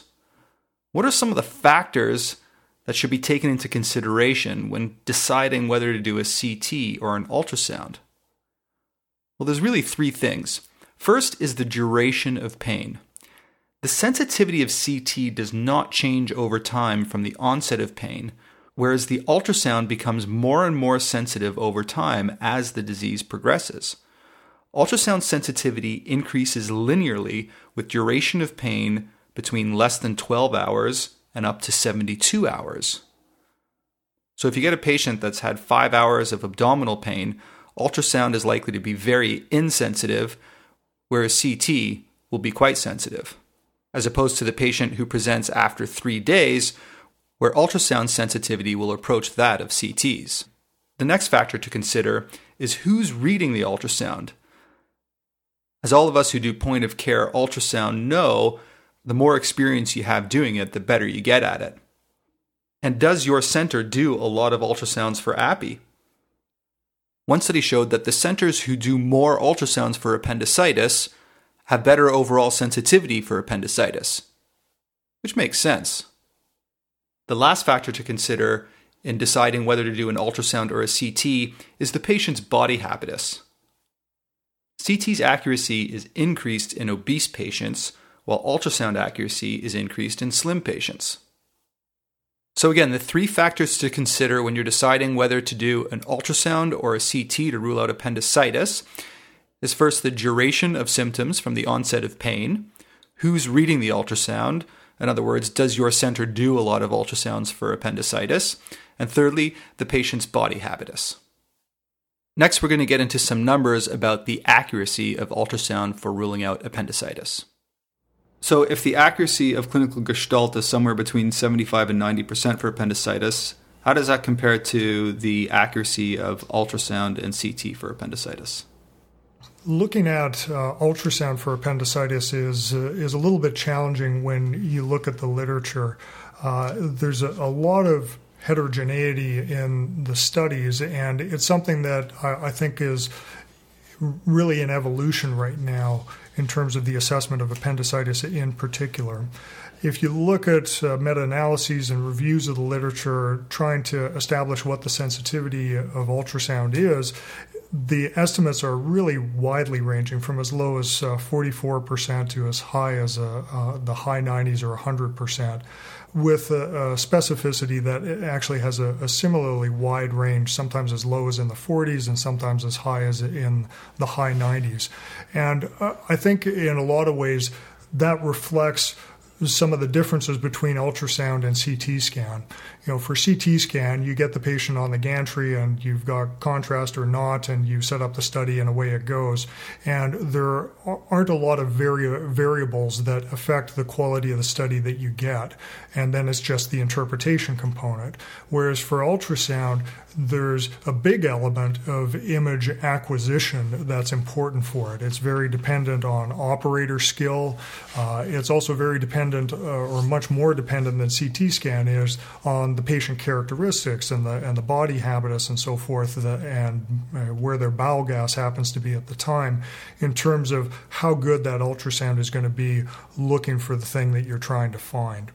What are some of the factors that should be taken into consideration when deciding whether to do a CT or an ultrasound? Well, there's really three things. First is the duration of pain. The sensitivity of CT does not change over time from the onset of pain, whereas the ultrasound becomes more and more sensitive over time as the disease progresses. Ultrasound sensitivity increases linearly with duration of pain between less than 12 hours and up to 72 hours. So, if you get a patient that's had five hours of abdominal pain, ultrasound is likely to be very insensitive whereas CT will be quite sensitive, as opposed to the patient who presents after three days, where ultrasound sensitivity will approach that of CTs. The next factor to consider is who's reading the ultrasound. As all of us who do point of care ultrasound know, the more experience you have doing it, the better you get at it. And does your center do a lot of ultrasounds for appy? One study showed that the centers who do more ultrasounds for appendicitis have better overall sensitivity for appendicitis, which makes sense. The last factor to consider in deciding whether to do an ultrasound or a CT is the patient's body habitus. CT's accuracy is increased in obese patients, while ultrasound accuracy is increased in slim patients. So, again, the three factors to consider when you're deciding whether to do an ultrasound or a CT to rule out appendicitis is first the duration of symptoms from the onset of pain, who's reading the ultrasound, in other words, does your center do a lot of ultrasounds for appendicitis? And thirdly, the patient's body habitus. Next, we're going to get into some numbers about the accuracy of ultrasound for ruling out appendicitis. So, if the accuracy of clinical gestalt is somewhere between 75 and 90% for appendicitis, how does that compare to the accuracy of ultrasound and CT for appendicitis? Looking at uh, ultrasound for appendicitis is uh, is a little bit challenging when you look at the literature. Uh, there's a, a, lot of heterogeneity in the studies, and it's something that I, I think is really in evolution right now in terms of the assessment of appendicitis in particular. If you look at uh, meta analyses and reviews of the literature trying to establish what the sensitivity of ultrasound is, the estimates are really widely ranging from as low as uh, 44% to as high as uh, uh the high 90s or 100% with a, a specificity that actually has a, a, similarly wide range, sometimes as low as in the 40s and sometimes as high as in the high 90s. And uh, I think in a lot of ways that reflects some of the differences between ultrasound and CT scan. You know, for CT scan, you get the patient on the gantry and you've got contrast or not, and you set up the study and away it goes. And there aren't a lot of vari- variables that affect the quality of the study that you get. And then it's just the interpretation component. Whereas for ultrasound, there's a big element of image acquisition that's important for it. It's very dependent on operator skill. Uh, it's also very dependent, uh, or much more dependent than CT scan is, on the patient characteristics and the and the body habitus and so forth, the, and uh, where their bowel gas happens to be at the time, in terms of how good that ultrasound is going to be looking for the thing that you're trying to find.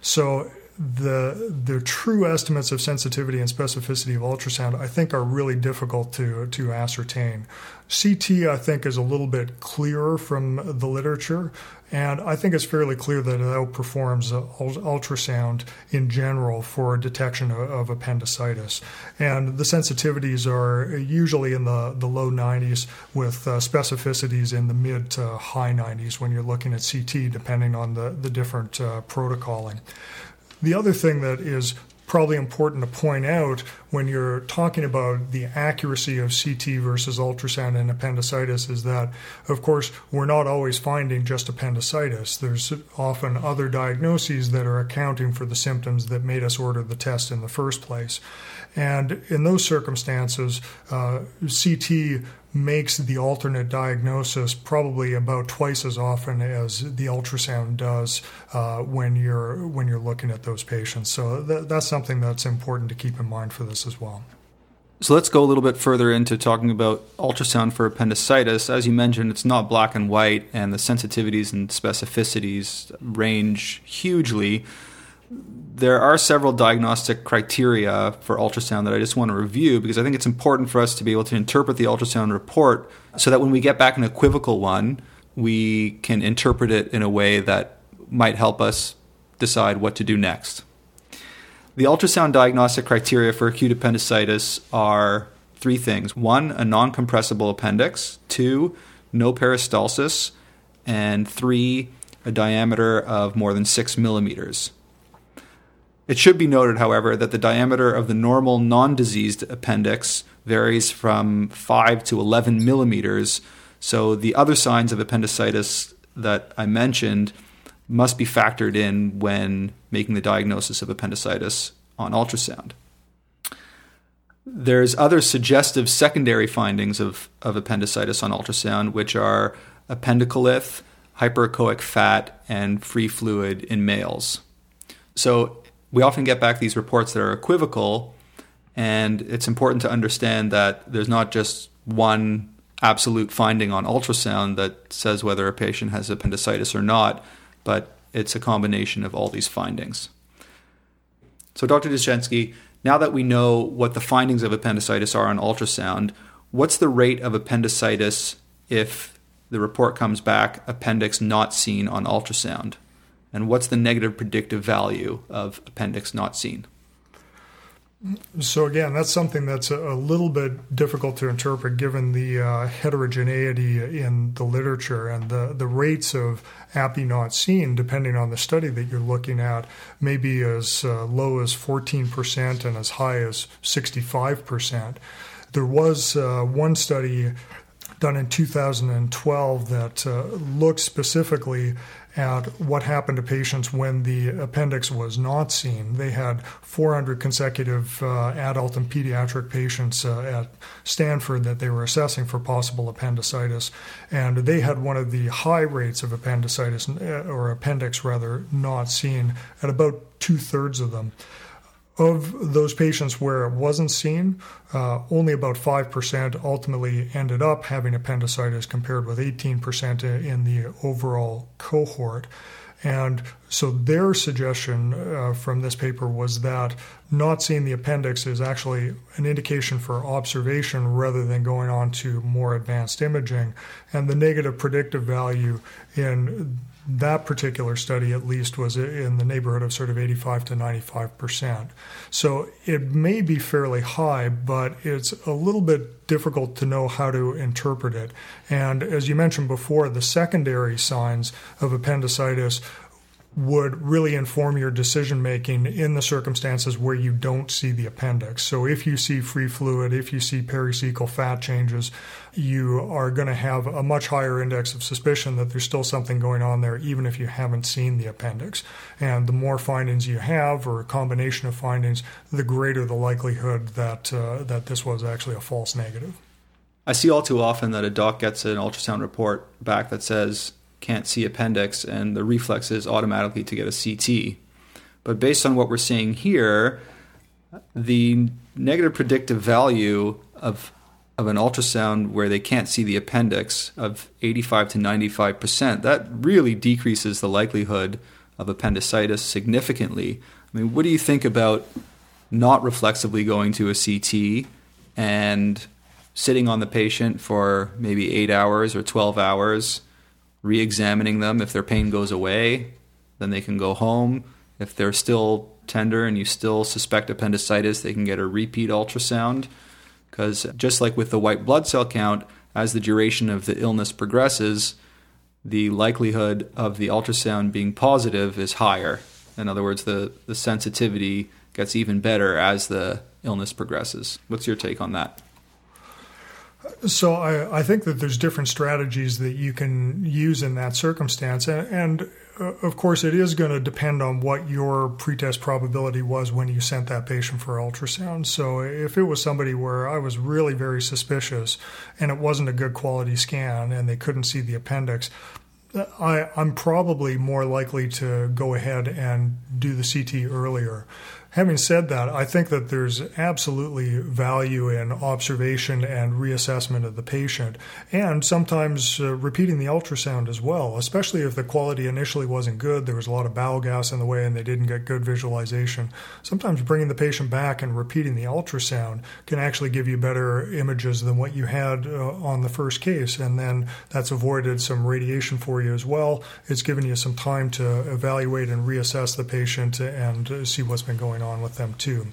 So the the true estimates of sensitivity and specificity of ultrasound I think are really difficult to to ascertain. CT I think is a little bit clearer from the literature, and I think it's fairly clear that it outperforms ultrasound in general for detection of appendicitis. And the sensitivities are usually in the, the low 90s with uh, specificities in the mid to high 90s when you're looking at CT, depending on the, the different uh, protocoling. The other thing that is probably important to point out when you're talking about the accuracy of CT versus ultrasound and appendicitis is that, of course, we're not always finding just appendicitis. There's often other diagnoses that are accounting for the symptoms that made us order the test in the first place. And in those circumstances, uh, CT makes the alternate diagnosis probably about twice as often as the ultrasound does uh, when you're when you're looking at those patients. So th- that's something that's important to keep in mind for this as well. So let's go a little bit further into talking about ultrasound for appendicitis. As you mentioned, it's not black and white, and the sensitivities and specificities range hugely there are several diagnostic criteria for ultrasound that I just want to review because I think it's important for us to be able to interpret the ultrasound report so that when we get back an equivocal one, we can interpret it in a way that might help us decide what to do next. The ultrasound diagnostic criteria for acute appendicitis are three things one, a non compressible appendix, two, no peristalsis, and three, a diameter of more than six millimeters. It should be noted, however, that the diameter of the normal non diseased appendix varies from 5 to 11 millimeters. So the other signs of appendicitis that I mentioned must be factored in when making the diagnosis of appendicitis on ultrasound. There's other suggestive secondary findings of, of appendicitis on ultrasound, which are appendicolith, hyperechoic fat, and free fluid in males. So we often get back these reports that are equivocal, and it's important to understand that there's not just one absolute finding on ultrasound that says whether a patient has appendicitis or not, but it's a combination of all these findings. So, Dr. Dushenski, now that we know what the findings of appendicitis are on ultrasound, what's the rate of appendicitis if the report comes back appendix not seen on ultrasound? And what's the negative predictive value of appendix not seen? So again, that's something that's a, little bit difficult to interpret given the uh, heterogeneity in the literature and the, the rates of appy not seen, depending on the study that you're looking at, may be as uh, low as 14% and as high as 65%. There was uh, one study done in 2012 that uh, looked specifically at what happened to patients when the appendix was not seen. They had 400 consecutive uh, adult and pediatric patients uh, at Stanford that they were assessing for possible appendicitis, and they had one of the high rates of appendicitis, uh, or appendix rather, not seen at about two thirds of them. Of those patients where it wasn't seen, uh, only about 5% ultimately ended up having appendicitis compared with 18% in the overall cohort. And so their suggestion uh, from this paper was that not seeing the appendix is actually an indication for observation rather than going on to more advanced imaging. And the negative predictive value in that particular study at least was in the neighborhood of sort of 85 to 95 percent. So it may be fairly high, but it's a little bit difficult to know how to interpret it. And as you mentioned before, the secondary signs of appendicitis would really inform your decision making in the circumstances where you don't see the appendix. So if you see free fluid, if you see pericecal fat changes, you are going to have a much higher index of suspicion that there's still something going on there, even if you haven't seen the appendix. And the more findings you have, or a combination of findings, the greater the likelihood that uh, that this was actually a false negative. I see all too often that a doc gets an ultrasound report back that says can't see appendix, and the reflex is automatically to get a CT. But based on what we're seeing here, the negative predictive value of of an ultrasound where they can't see the appendix of 85 to 95 percent, that really decreases the likelihood of appendicitis significantly. I mean, what do you think about not reflexively going to a CT and sitting on the patient for maybe eight hours or 12 hours re examining them. If their pain goes away, then they can go home. If they're still tender and you still suspect appendicitis, they can get a repeat ultrasound. Because just like with the white blood cell count, as the duration of the illness progresses, the likelihood of the ultrasound being positive is higher. In other words, the, the sensitivity gets even better as the illness progresses. What's your take on that? So I, I, think that there's different strategies that you can use in that circumstance, and, and uh, of course it is going to depend on what your pretest probability was when you sent that patient for ultrasound. So if it was somebody where I was really very suspicious and it wasn't a good quality scan and they couldn't see the appendix, I, I'm probably more likely to go ahead and do the CT earlier. Having said that, I think that there's absolutely value in observation and reassessment of the patient, and sometimes uh, repeating the ultrasound as well, especially if the quality initially wasn't good. There was a lot of bowel gas in the way and they didn't get good visualization. Sometimes bringing the patient back and repeating the ultrasound can actually give you better images than what you had uh, on the first case, and then that's avoided some radiation for you as well. It's given you some time to evaluate and reassess the patient and uh, see what's been going on on with them too.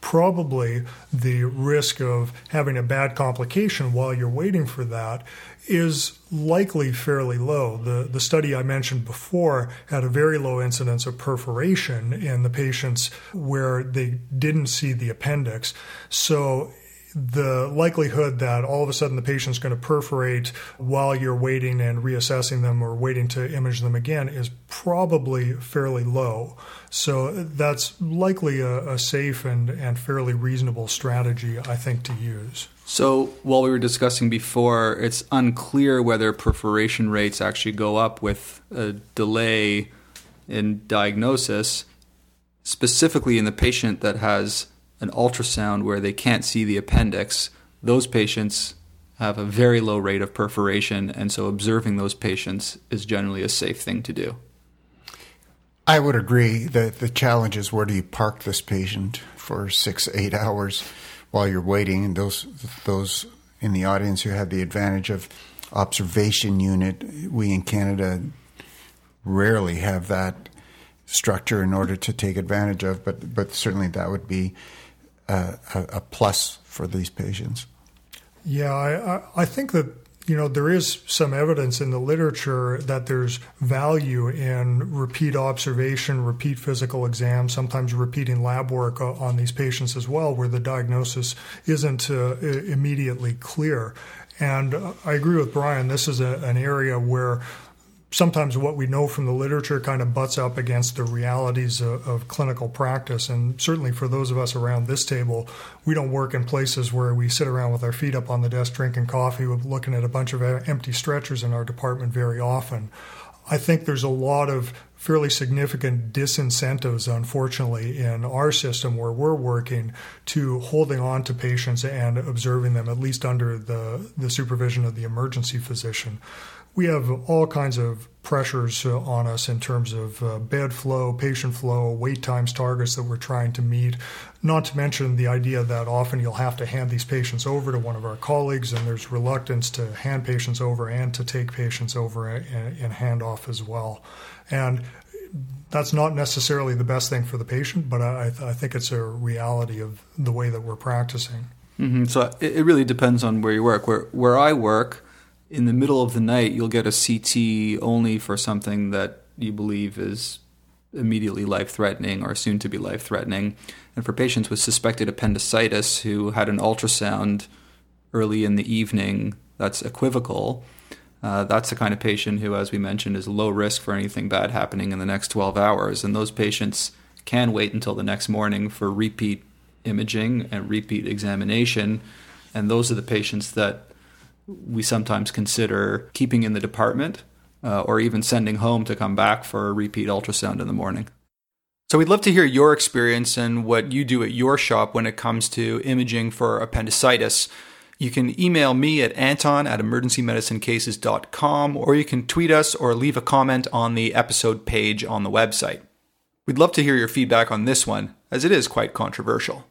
Probably the risk of having a bad complication while you're waiting for that is likely fairly low. The, the study I mentioned before had a very low incidence of perforation in the patients where they didn't see the appendix. So the likelihood that all of a sudden the patient's going to perforate while you're waiting and reassessing them or waiting to image them again is probably fairly low. So that's likely a, a safe and, and fairly reasonable strategy, I think, to use. So, while we were discussing before, it's unclear whether perforation rates actually go up with a delay in diagnosis, specifically in the patient that has an ultrasound where they can't see the appendix, those patients have a very low rate of perforation, and so observing those patients is generally a safe thing to do. I would agree that the challenge is where do you park this patient for six, eight hours while you're waiting, and those those in the audience who have the advantage of observation unit. We in Canada rarely have that structure in order to take advantage of, but but certainly that would be uh, a, a plus for these patients. Yeah, I, I think that you know there is some evidence in the literature that there's value in repeat observation, repeat physical exam, sometimes repeating lab work on these patients as well, where the diagnosis isn't uh, immediately clear. And I agree with Brian. This is a, an area where sometimes what we know from the literature kind of butts up against the realities of, of, clinical practice. And certainly for those of us around this table, we don't work in places where we sit around with our feet up on the desk drinking coffee, looking at a bunch of empty stretchers in our department very often. I think there's a lot of fairly significant disincentives, unfortunately, in our system where we're working to holding on to patients and observing them, at least under the, the supervision of the emergency physician we have all kinds of pressures uh, on us in terms of uh, bed flow, patient flow, wait times targets that we're trying to meet. Not to mention the idea that often you'll have to hand these patients over to one of our colleagues, and there's reluctance to hand patients over and to take patients over and, and hand off as well. And that's not necessarily the best thing for the patient, but I, I think it's a reality of the way that we're practicing. Mm-hmm. So it really depends on where you work. Where where I work, in the middle of the night, you'll get a CT only for something that you believe is immediately life threatening or soon to be life threatening. And for patients with suspected appendicitis who had an ultrasound early in the evening that's equivocal, uh, that's the kind of patient who, as we mentioned, is low risk for anything bad happening in the next 12 hours. And those patients can wait until the next morning for repeat imaging and repeat examination. And those are the patients that we sometimes consider keeping in the department uh, or even sending home to come back for a repeat ultrasound in the morning. So we'd love to hear your experience and what you do at your shop when it comes to imaging for appendicitis. You can email me at anton at emergencymedicinecases.com or you can tweet us or leave a comment on the episode page on the website. We'd love to hear your feedback on this one, as it is quite controversial.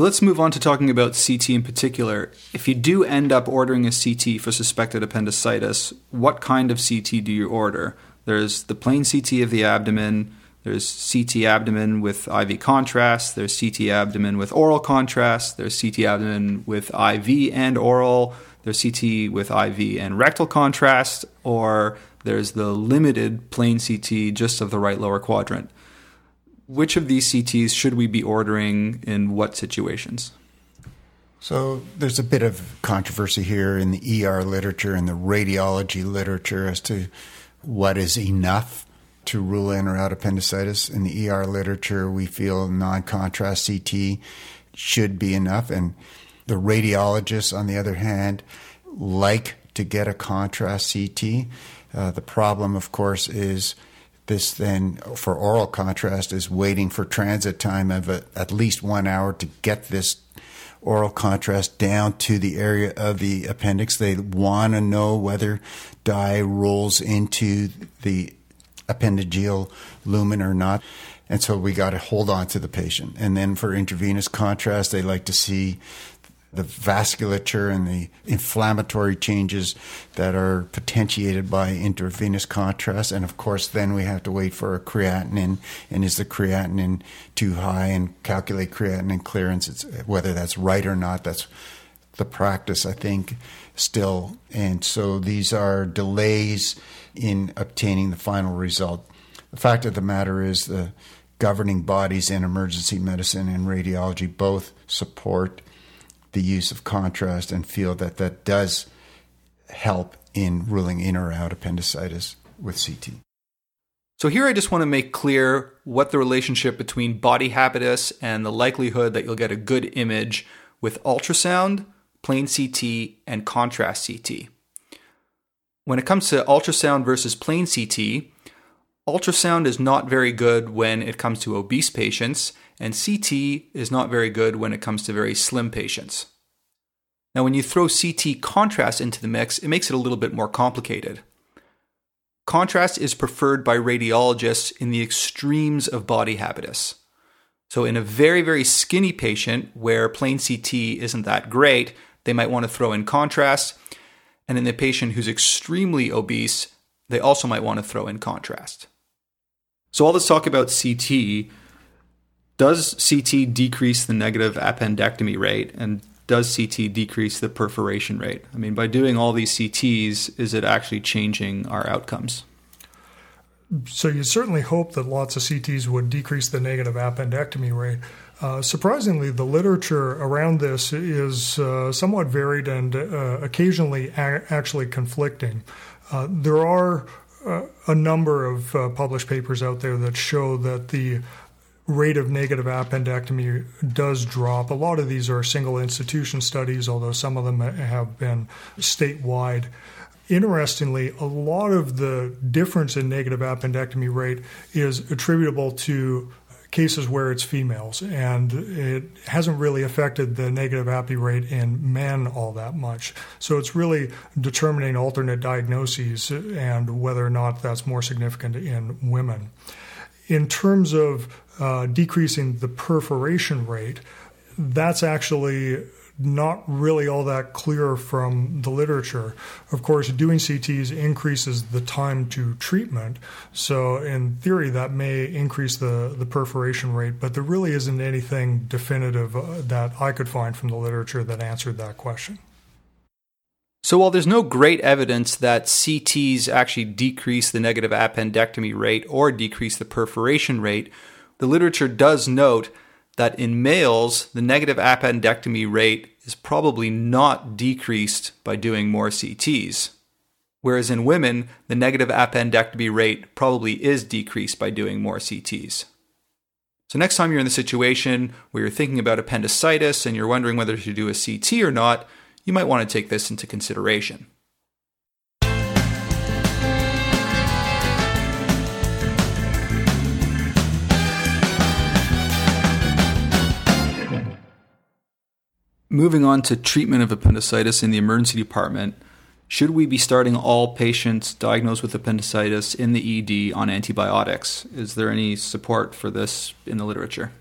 So let's move on to talking about CT in particular. If you do end up ordering a CT for suspected appendicitis, what kind of CT do you order? There's the plain CT of the abdomen, there's CT abdomen with IV contrast, there's CT abdomen with oral contrast, there's CT abdomen with IV and oral, there's CT with IV and rectal contrast, or there's the limited plain CT just of the right lower quadrant which of these CTs should we be ordering in what situations? So there's a bit of controversy here in the ER literature and the radiology literature as to what is enough to rule in or out appendicitis. In the ER literature, we feel non contrast CT should be enough. And the radiologists, on the other hand, like to get a contrast CT. Uh, the problem, of course, is this then, for oral contrast, is waiting for transit time of a, at least one hour to get this oral contrast down to the area of the appendix. They want to know whether dye rolls into the appendiceal lumen or not. And so we got to hold on to the patient. And then for intravenous contrast, they like to see the vasculature and the inflammatory changes that are potentiated by intravenous contrast. And of course, then we have to wait for a creatinine. And is the creatinine too high and calculate creatinine clearance? It's, whether that's right or not, that's the practice, I think, still. And so these are delays in obtaining the final result. The fact of the matter is the governing bodies in emergency medicine and radiology both support the use of contrast and feel that that does help in ruling in or out appendicitis with CT. So, here I just want to make clear what the relationship between body habitus and the likelihood that you'll get a good image with ultrasound, plain CT, and contrast CT. When it comes to ultrasound versus plain CT, ultrasound is not very good when it comes to obese patients, and CT is not very good when it comes to very slim patients. Now, when you throw CT contrast into the mix, it makes it a little bit more complicated. contrast is preferred by radiologists in the extremes of body habitus. So, in a very, very skinny patient where plain CT isn't that great, they might want to throw in contrast. And in the patient who's extremely obese, they also might want to throw in contrast. So, all this talk about CT does CT decrease the negative appendectomy rate? And does CT decrease the perforation rate? I mean, by doing all these CTs, is it actually changing our outcomes? So you certainly hope that lots of CTs would decrease the negative appendectomy rate. Uh, surprisingly, the literature around this is uh, somewhat varied and uh, occasionally a- actually conflicting. Uh, there are a number of uh, published papers out there that show that the rate of negative appendectomy does drop. A lot of these are single institution studies, although some of them have been statewide. Interestingly, a lot of the difference in negative appendectomy rate is attributable to cases where it's females, and it hasn't really affected the negative appy rate in men all that much. So it's really determining alternate diagnoses and whether or not that's more significant in women. In terms of uh, decreasing the perforation rate, that's actually not really all that clear from the literature. Of course, doing CTs increases the time to treatment. So, in theory, that may increase the, the perforation rate, but there really isn't anything definitive uh, that I could find from the literature that answered that question. So, while there's no great evidence that CTs actually decrease the negative appendectomy rate or decrease the perforation rate, the literature does note that in males, the negative appendectomy rate is probably not decreased by doing more CTs. Whereas in women, the negative appendectomy rate probably is decreased by doing more CTs. So, next time you're in the situation where you're thinking about appendicitis and you're wondering whether to do a CT or not, you might want to take this into consideration. Moving on to treatment of appendicitis in the emergency department, should we be starting all patients diagnosed with appendicitis in the ED on antibiotics? Is there any support for this in the literature?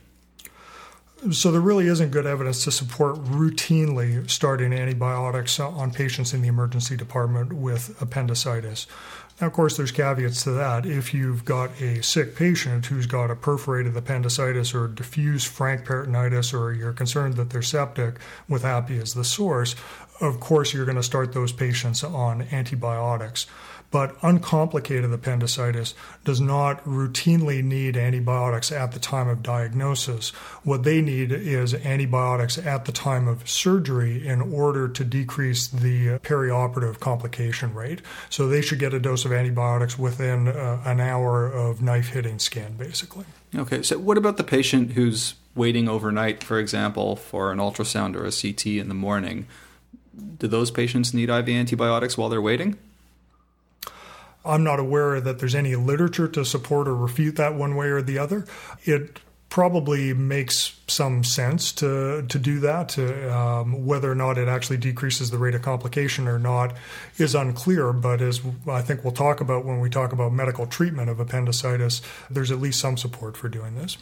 So there really isn't good evidence to support routinely starting antibiotics on patients in the emergency department with appendicitis. Now, of course, there's caveats to that. If you've got a sick patient who's got a perforated appendicitis or diffuse frank peritonitis, or you're concerned that they're septic with appy as the source, of course, you're going to start those patients on antibiotics. But uncomplicated appendicitis does not routinely need antibiotics at the time of diagnosis. What they need is antibiotics at the time of surgery in order to decrease the perioperative complication rate. So they should get a dose of antibiotics within uh, an hour of knife hitting skin, basically. Okay, so what about the patient who's waiting overnight, for example, for an ultrasound or a CT in the morning? Do those patients need IV antibiotics while they're waiting? I'm not aware that there's any literature to support or refute that one way or the other. It probably makes some sense to to do that. Um, whether or not it actually decreases the rate of complication or not is unclear. But as I think we'll talk about when we talk about medical treatment of appendicitis, there's at least some support for doing this.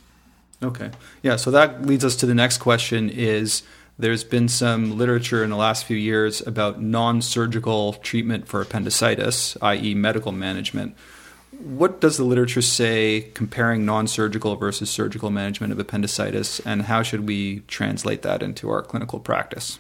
Okay, yeah. So that leads us to the next question: Is there's been some literature in the last few years about non surgical treatment for appendicitis, i.e., medical management. What does the literature say comparing non surgical versus surgical management of appendicitis, and how should we translate that into our clinical practice?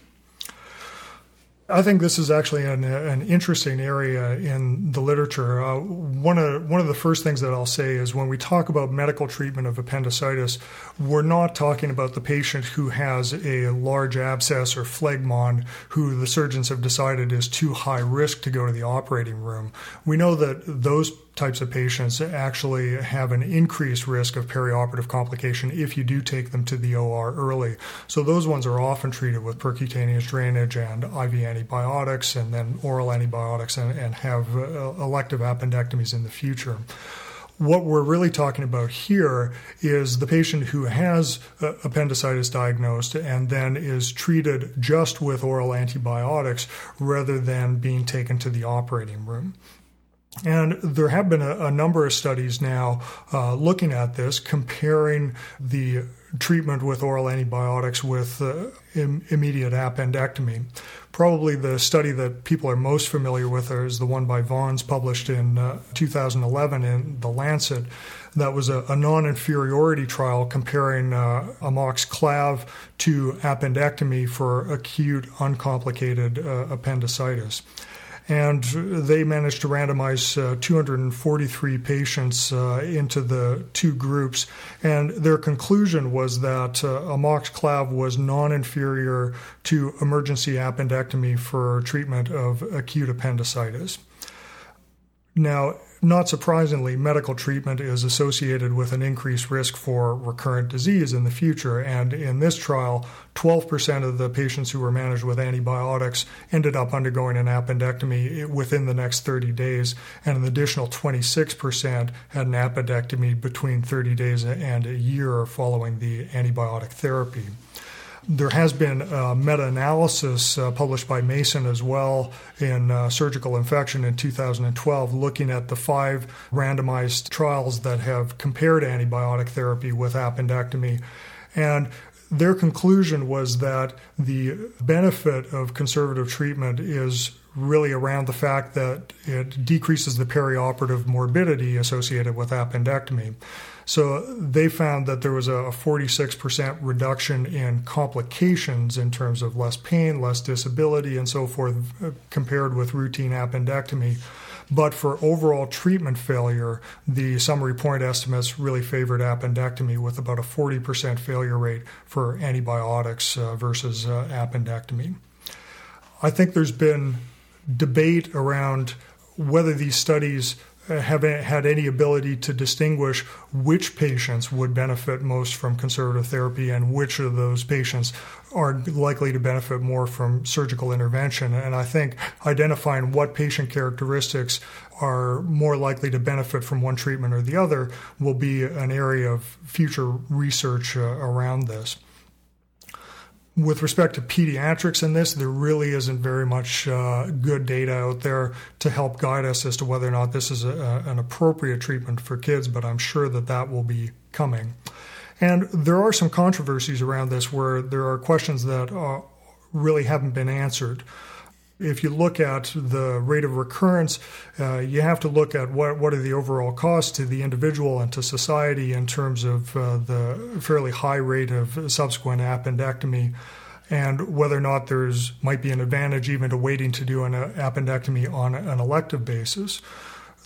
I think this is actually an, an interesting area in the literature. Uh, one of one of the first things that I'll say is when we talk about medical treatment of appendicitis, we're not talking about the patient who has a large abscess or phlegmon who the surgeons have decided is too high risk to go to the operating room. We know that those types of patients actually have an increased risk of perioperative complication if you do take them to the OR early. So those ones are often treated with percutaneous drainage and IV antibiotics and then oral antibiotics and, and have uh, elective appendectomies in the future what we're really talking about here is the patient who has uh, appendicitis diagnosed and then is treated just with oral antibiotics rather than being taken to the operating room. And there have been a, a number of studies now uh, looking at this, comparing the treatment with oral antibiotics with uh, Im- immediate appendectomy. Probably the study that people are most familiar with is the one by Vons published in uh, 2011 in The Lancet. That was a, a non inferiority trial comparing uh, amoxiclav to appendectomy for acute uncomplicated uh, appendicitis and they managed to randomize uh, 243 patients uh, into the two groups. And their conclusion was that uh, amoxiclav was non inferior to emergency appendectomy for treatment of acute appendicitis. Now, not surprisingly, medical treatment is associated with an increased risk for recurrent disease in the future. And in this trial, 12% of the patients who were managed with antibiotics ended up undergoing an appendectomy within the next 30 days, and an additional 26% had an appendectomy between 30 days and a year following the antibiotic therapy. There has been a meta analysis uh, published by Mason as well in uh, surgical infection in 2012, looking at the five randomized trials that have compared antibiotic therapy with appendectomy. And their conclusion was that the benefit of conservative treatment is really around the fact that it decreases the perioperative morbidity associated with appendectomy. So they found that there was a 46% reduction in complications in terms of less pain, less disability, and so forth uh, compared with routine appendectomy. But for overall treatment failure, the summary point estimates really favored appendectomy with about a 40% failure rate for antibiotics uh, versus uh, appendectomy. I think there's been debate around whether these studies have had any ability to distinguish which patients would benefit most from conservative therapy and which of those patients are likely to benefit more from surgical intervention. And I think identifying what patient characteristics are more likely to benefit from one treatment or the other will be an area of future research uh, around this with respect to pediatrics in this, there really isn't very much uh, good data out there to help guide us as to whether or not this is a, an appropriate treatment for kids, but I'm sure that that will be coming. And there are some controversies around this where there are questions that uh, really haven't been answered. If you look at the rate of recurrence, uh, you have to look at what, what are the overall costs to the individual and to society in terms of uh, the fairly high rate of subsequent appendectomy and whether or not there's might be an advantage even to waiting to do an appendectomy on an elective basis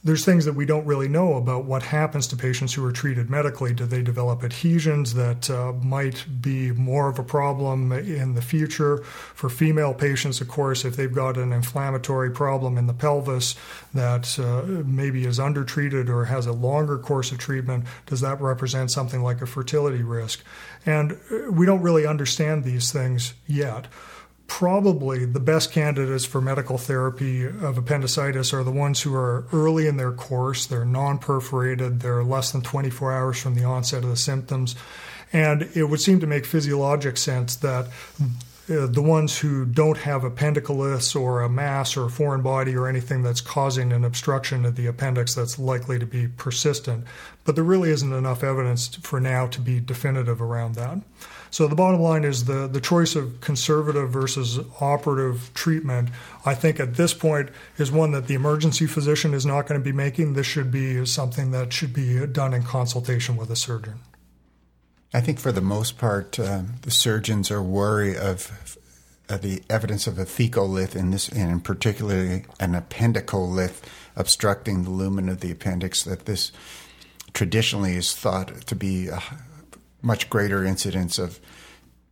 there's things that we don't really know about what happens to patients who are treated medically. Do they develop adhesions that uh, might be more of a problem in the future? For female patients, of course, if they've got an inflammatory problem in the pelvis that uh, maybe is undertreated or has a longer course of treatment, does that represent something like a fertility risk? And uh, we don't really understand these things yet probably the best candidates for medical therapy of appendicitis are the ones who are early in their course, they're non perforated, they're less than 24 hours from the onset of the symptoms. And it would seem to make physiologic sense that uh, the ones who don't have appendicoliths or a mass or a foreign body or anything that's causing an obstruction of the appendix that's likely to be persistent. But there really isn't enough evidence for now to be definitive around that. So the bottom line is the, the choice of conservative versus operative treatment, I think at this point is one that the emergency physician is not going to be making. This should be something that should be done in consultation with a surgeon. I think for the most part, uh, the surgeons are wary of uh, the evidence of a fecalith in this, and particularly an appendicolith obstructing the lumen of the appendix. That this traditionally is thought to be a much greater incidence of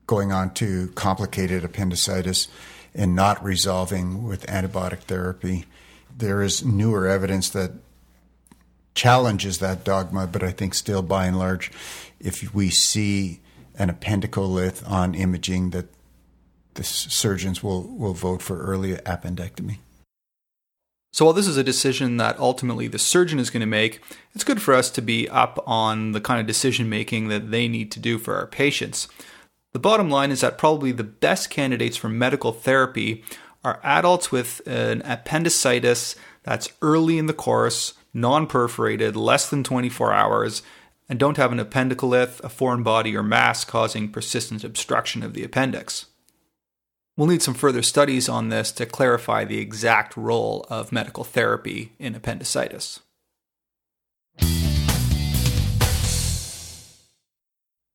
going on to complicated appendicitis and not resolving with antibiotic therapy. There is newer evidence that challenges that dogma, but I think still by and large, if we see an appendicolith on imaging, that the surgeons will, will vote for early appendectomy. So while this is a decision that ultimately the surgeon is going to make, it's good for us to be up on the kind of decision making that they need to do for our patients. The bottom line is that probably the best candidates for medical therapy are adults with an appendicitis that's early in the course, non perforated, less than 24 hours, and don't have an appendicolith, a foreign body, or mass causing persistent obstruction of the appendix. We'll need some further studies on this to clarify the exact role of medical therapy in appendicitis.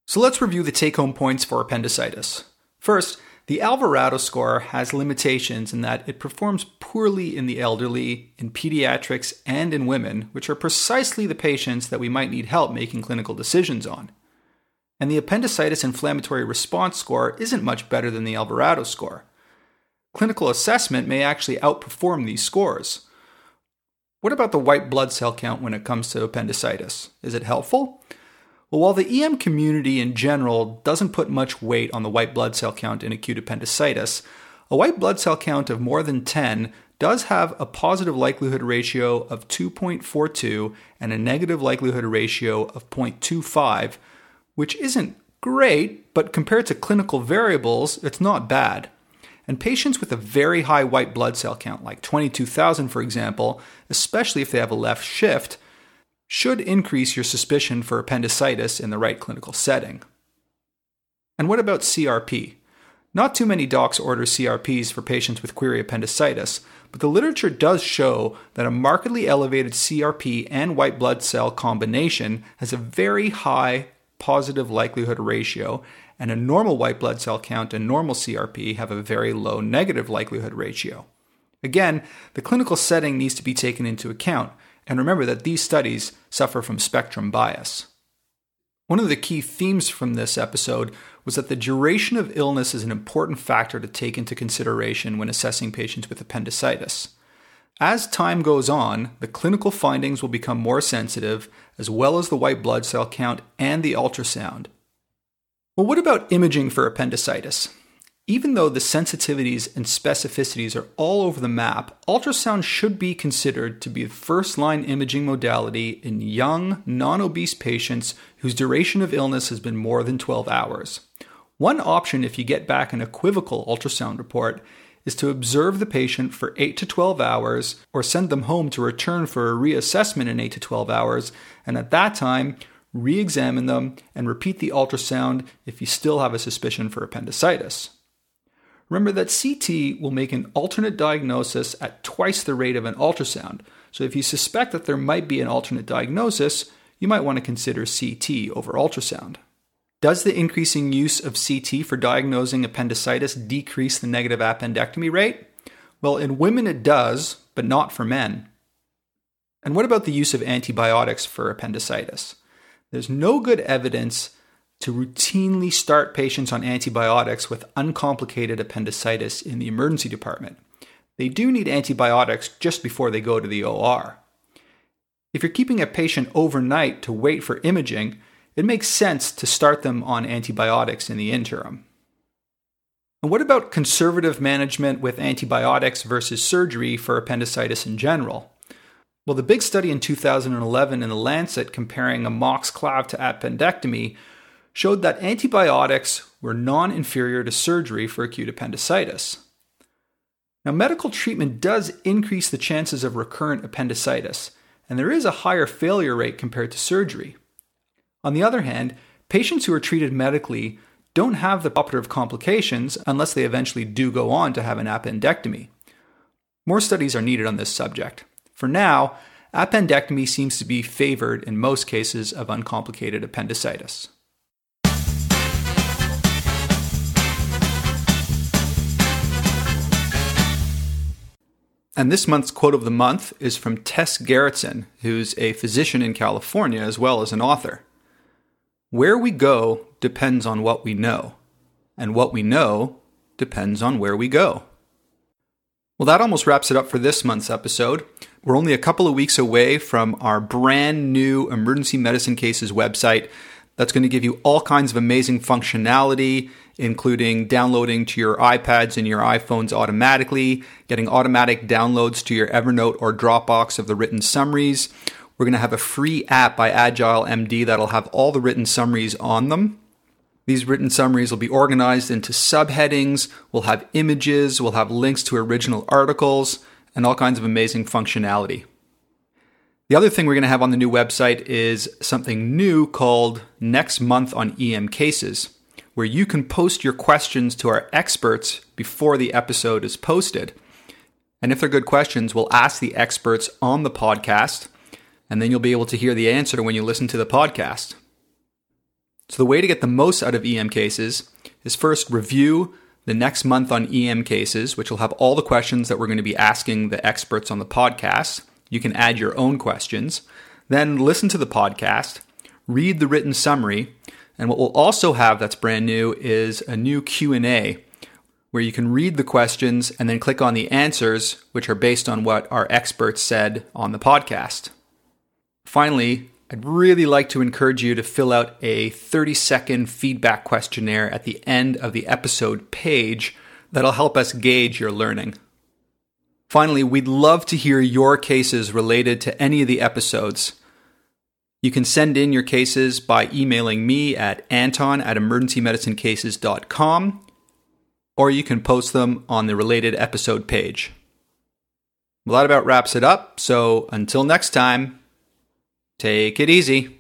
So let's review the take home points for appendicitis. First, the Alvarado score has limitations in that it performs poorly in the elderly, in pediatrics, and in women, which are precisely the patients that we might need help making clinical decisions on. And the appendicitis inflammatory response score isn't much better than the Alvarado score. Clinical assessment may actually outperform these scores. What about the white blood cell count when it comes to appendicitis? Is it helpful? Well, while the EM community in general doesn't put much weight on the white blood cell count in acute appendicitis, a white blood cell count of more than 10 does have a positive likelihood ratio of 2.42 and a negative likelihood ratio of 0.25, which isn't great, but compared to clinical variables, it's not bad. And patients with a very high white blood cell count, like 22,000 for example, especially if they have a left shift, should increase your suspicion for appendicitis in the right clinical setting. And what about CRP? Not too many docs order CRPs for patients with query appendicitis, but the literature does show that a markedly elevated CRP and white blood cell combination has a very high positive likelihood ratio, and a normal white blood cell count and normal CRP have a very low negative likelihood ratio. Again, the clinical setting needs to be taken into account, and remember that these studies suffer from spectrum bias. One of the key themes from this episode was that the duration of illness is an important factor to take into consideration when assessing patients with appendicitis. As time goes on, the clinical findings will become more sensitive, as well as the white blood cell count and the ultrasound. Well, what about imaging for appendicitis? Even though the sensitivities and specificities are all over the map, ultrasound should be considered to be the first line imaging modality in young, non obese patients whose duration of illness has been more than 12 hours. One option, if you get back an equivocal ultrasound report, is to observe the patient for 8 to 12 hours or send them home to return for a reassessment in 8 to 12 hours, and at that time, re examine them and repeat the ultrasound if you still have a suspicion for appendicitis. Remember that CT will make an alternate diagnosis at twice the rate of an ultrasound. So if you suspect that there might be an alternate diagnosis, you might want to consider CT over ultrasound. Does the increasing use of CT for diagnosing appendicitis decrease the negative appendectomy rate? Well, in women it does, but not for men. And what about the use of antibiotics for appendicitis? There's no good evidence to routinely start patients on antibiotics with uncomplicated appendicitis in the emergency department. They do need antibiotics just before they go to the OR. If you're keeping a patient overnight to wait for imaging, it makes sense to start them on antibiotics in the interim. And what about conservative management with antibiotics versus surgery for appendicitis in general? Well, the big study in 2011 in The Lancet comparing amox-clav to appendectomy showed that antibiotics were non inferior to surgery for acute appendicitis. Now, medical treatment does increase the chances of recurrent appendicitis, and there is a higher failure rate compared to surgery. On the other hand, patients who are treated medically don't have the operative complications unless they eventually do go on to have an appendectomy. More studies are needed on this subject. For now, appendectomy seems to be favored in most cases of uncomplicated appendicitis. And this month's quote of the month is from Tess Gerritsen, who's a physician in California as well as an author. Where we go depends on what we know, and what we know depends on where we go. Well, that almost wraps it up for this month's episode. We're only a couple of weeks away from our brand new emergency medicine cases website that's going to give you all kinds of amazing functionality, including downloading to your iPads and your iPhones automatically, getting automatic downloads to your Evernote or Dropbox of the written summaries. We're going to have a free app by Agile MD that'll have all the written summaries on them. These written summaries will be organized into subheadings, we'll have images, we'll have links to original articles, and all kinds of amazing functionality. The other thing we're going to have on the new website is something new called Next Month on EM Cases, where you can post your questions to our experts before the episode is posted. And if they're good questions, we'll ask the experts on the podcast, and then you'll be able to hear the answer when you listen to the podcast. So, the way to get the most out of EM cases is first review the next month on EM cases, which will have all the questions that we're going to be asking the experts on the podcast. You can add your own questions. Then listen to the podcast, read the written summary, and what we'll also have that's brand new is a new Q&A where you can read the questions and then click on the answers which are based on what our experts said on the podcast. Finally, I'd really like to encourage you to fill out a 30 second feedback questionnaire at the end of the episode page that'll help us gauge your learning. Finally, we'd love to hear your cases related to any of the episodes. You can send in your cases by emailing me at anton at emergencymedicinecases.com or you can post them on the related episode page. Well, that about wraps it up. So until next time, Take it easy.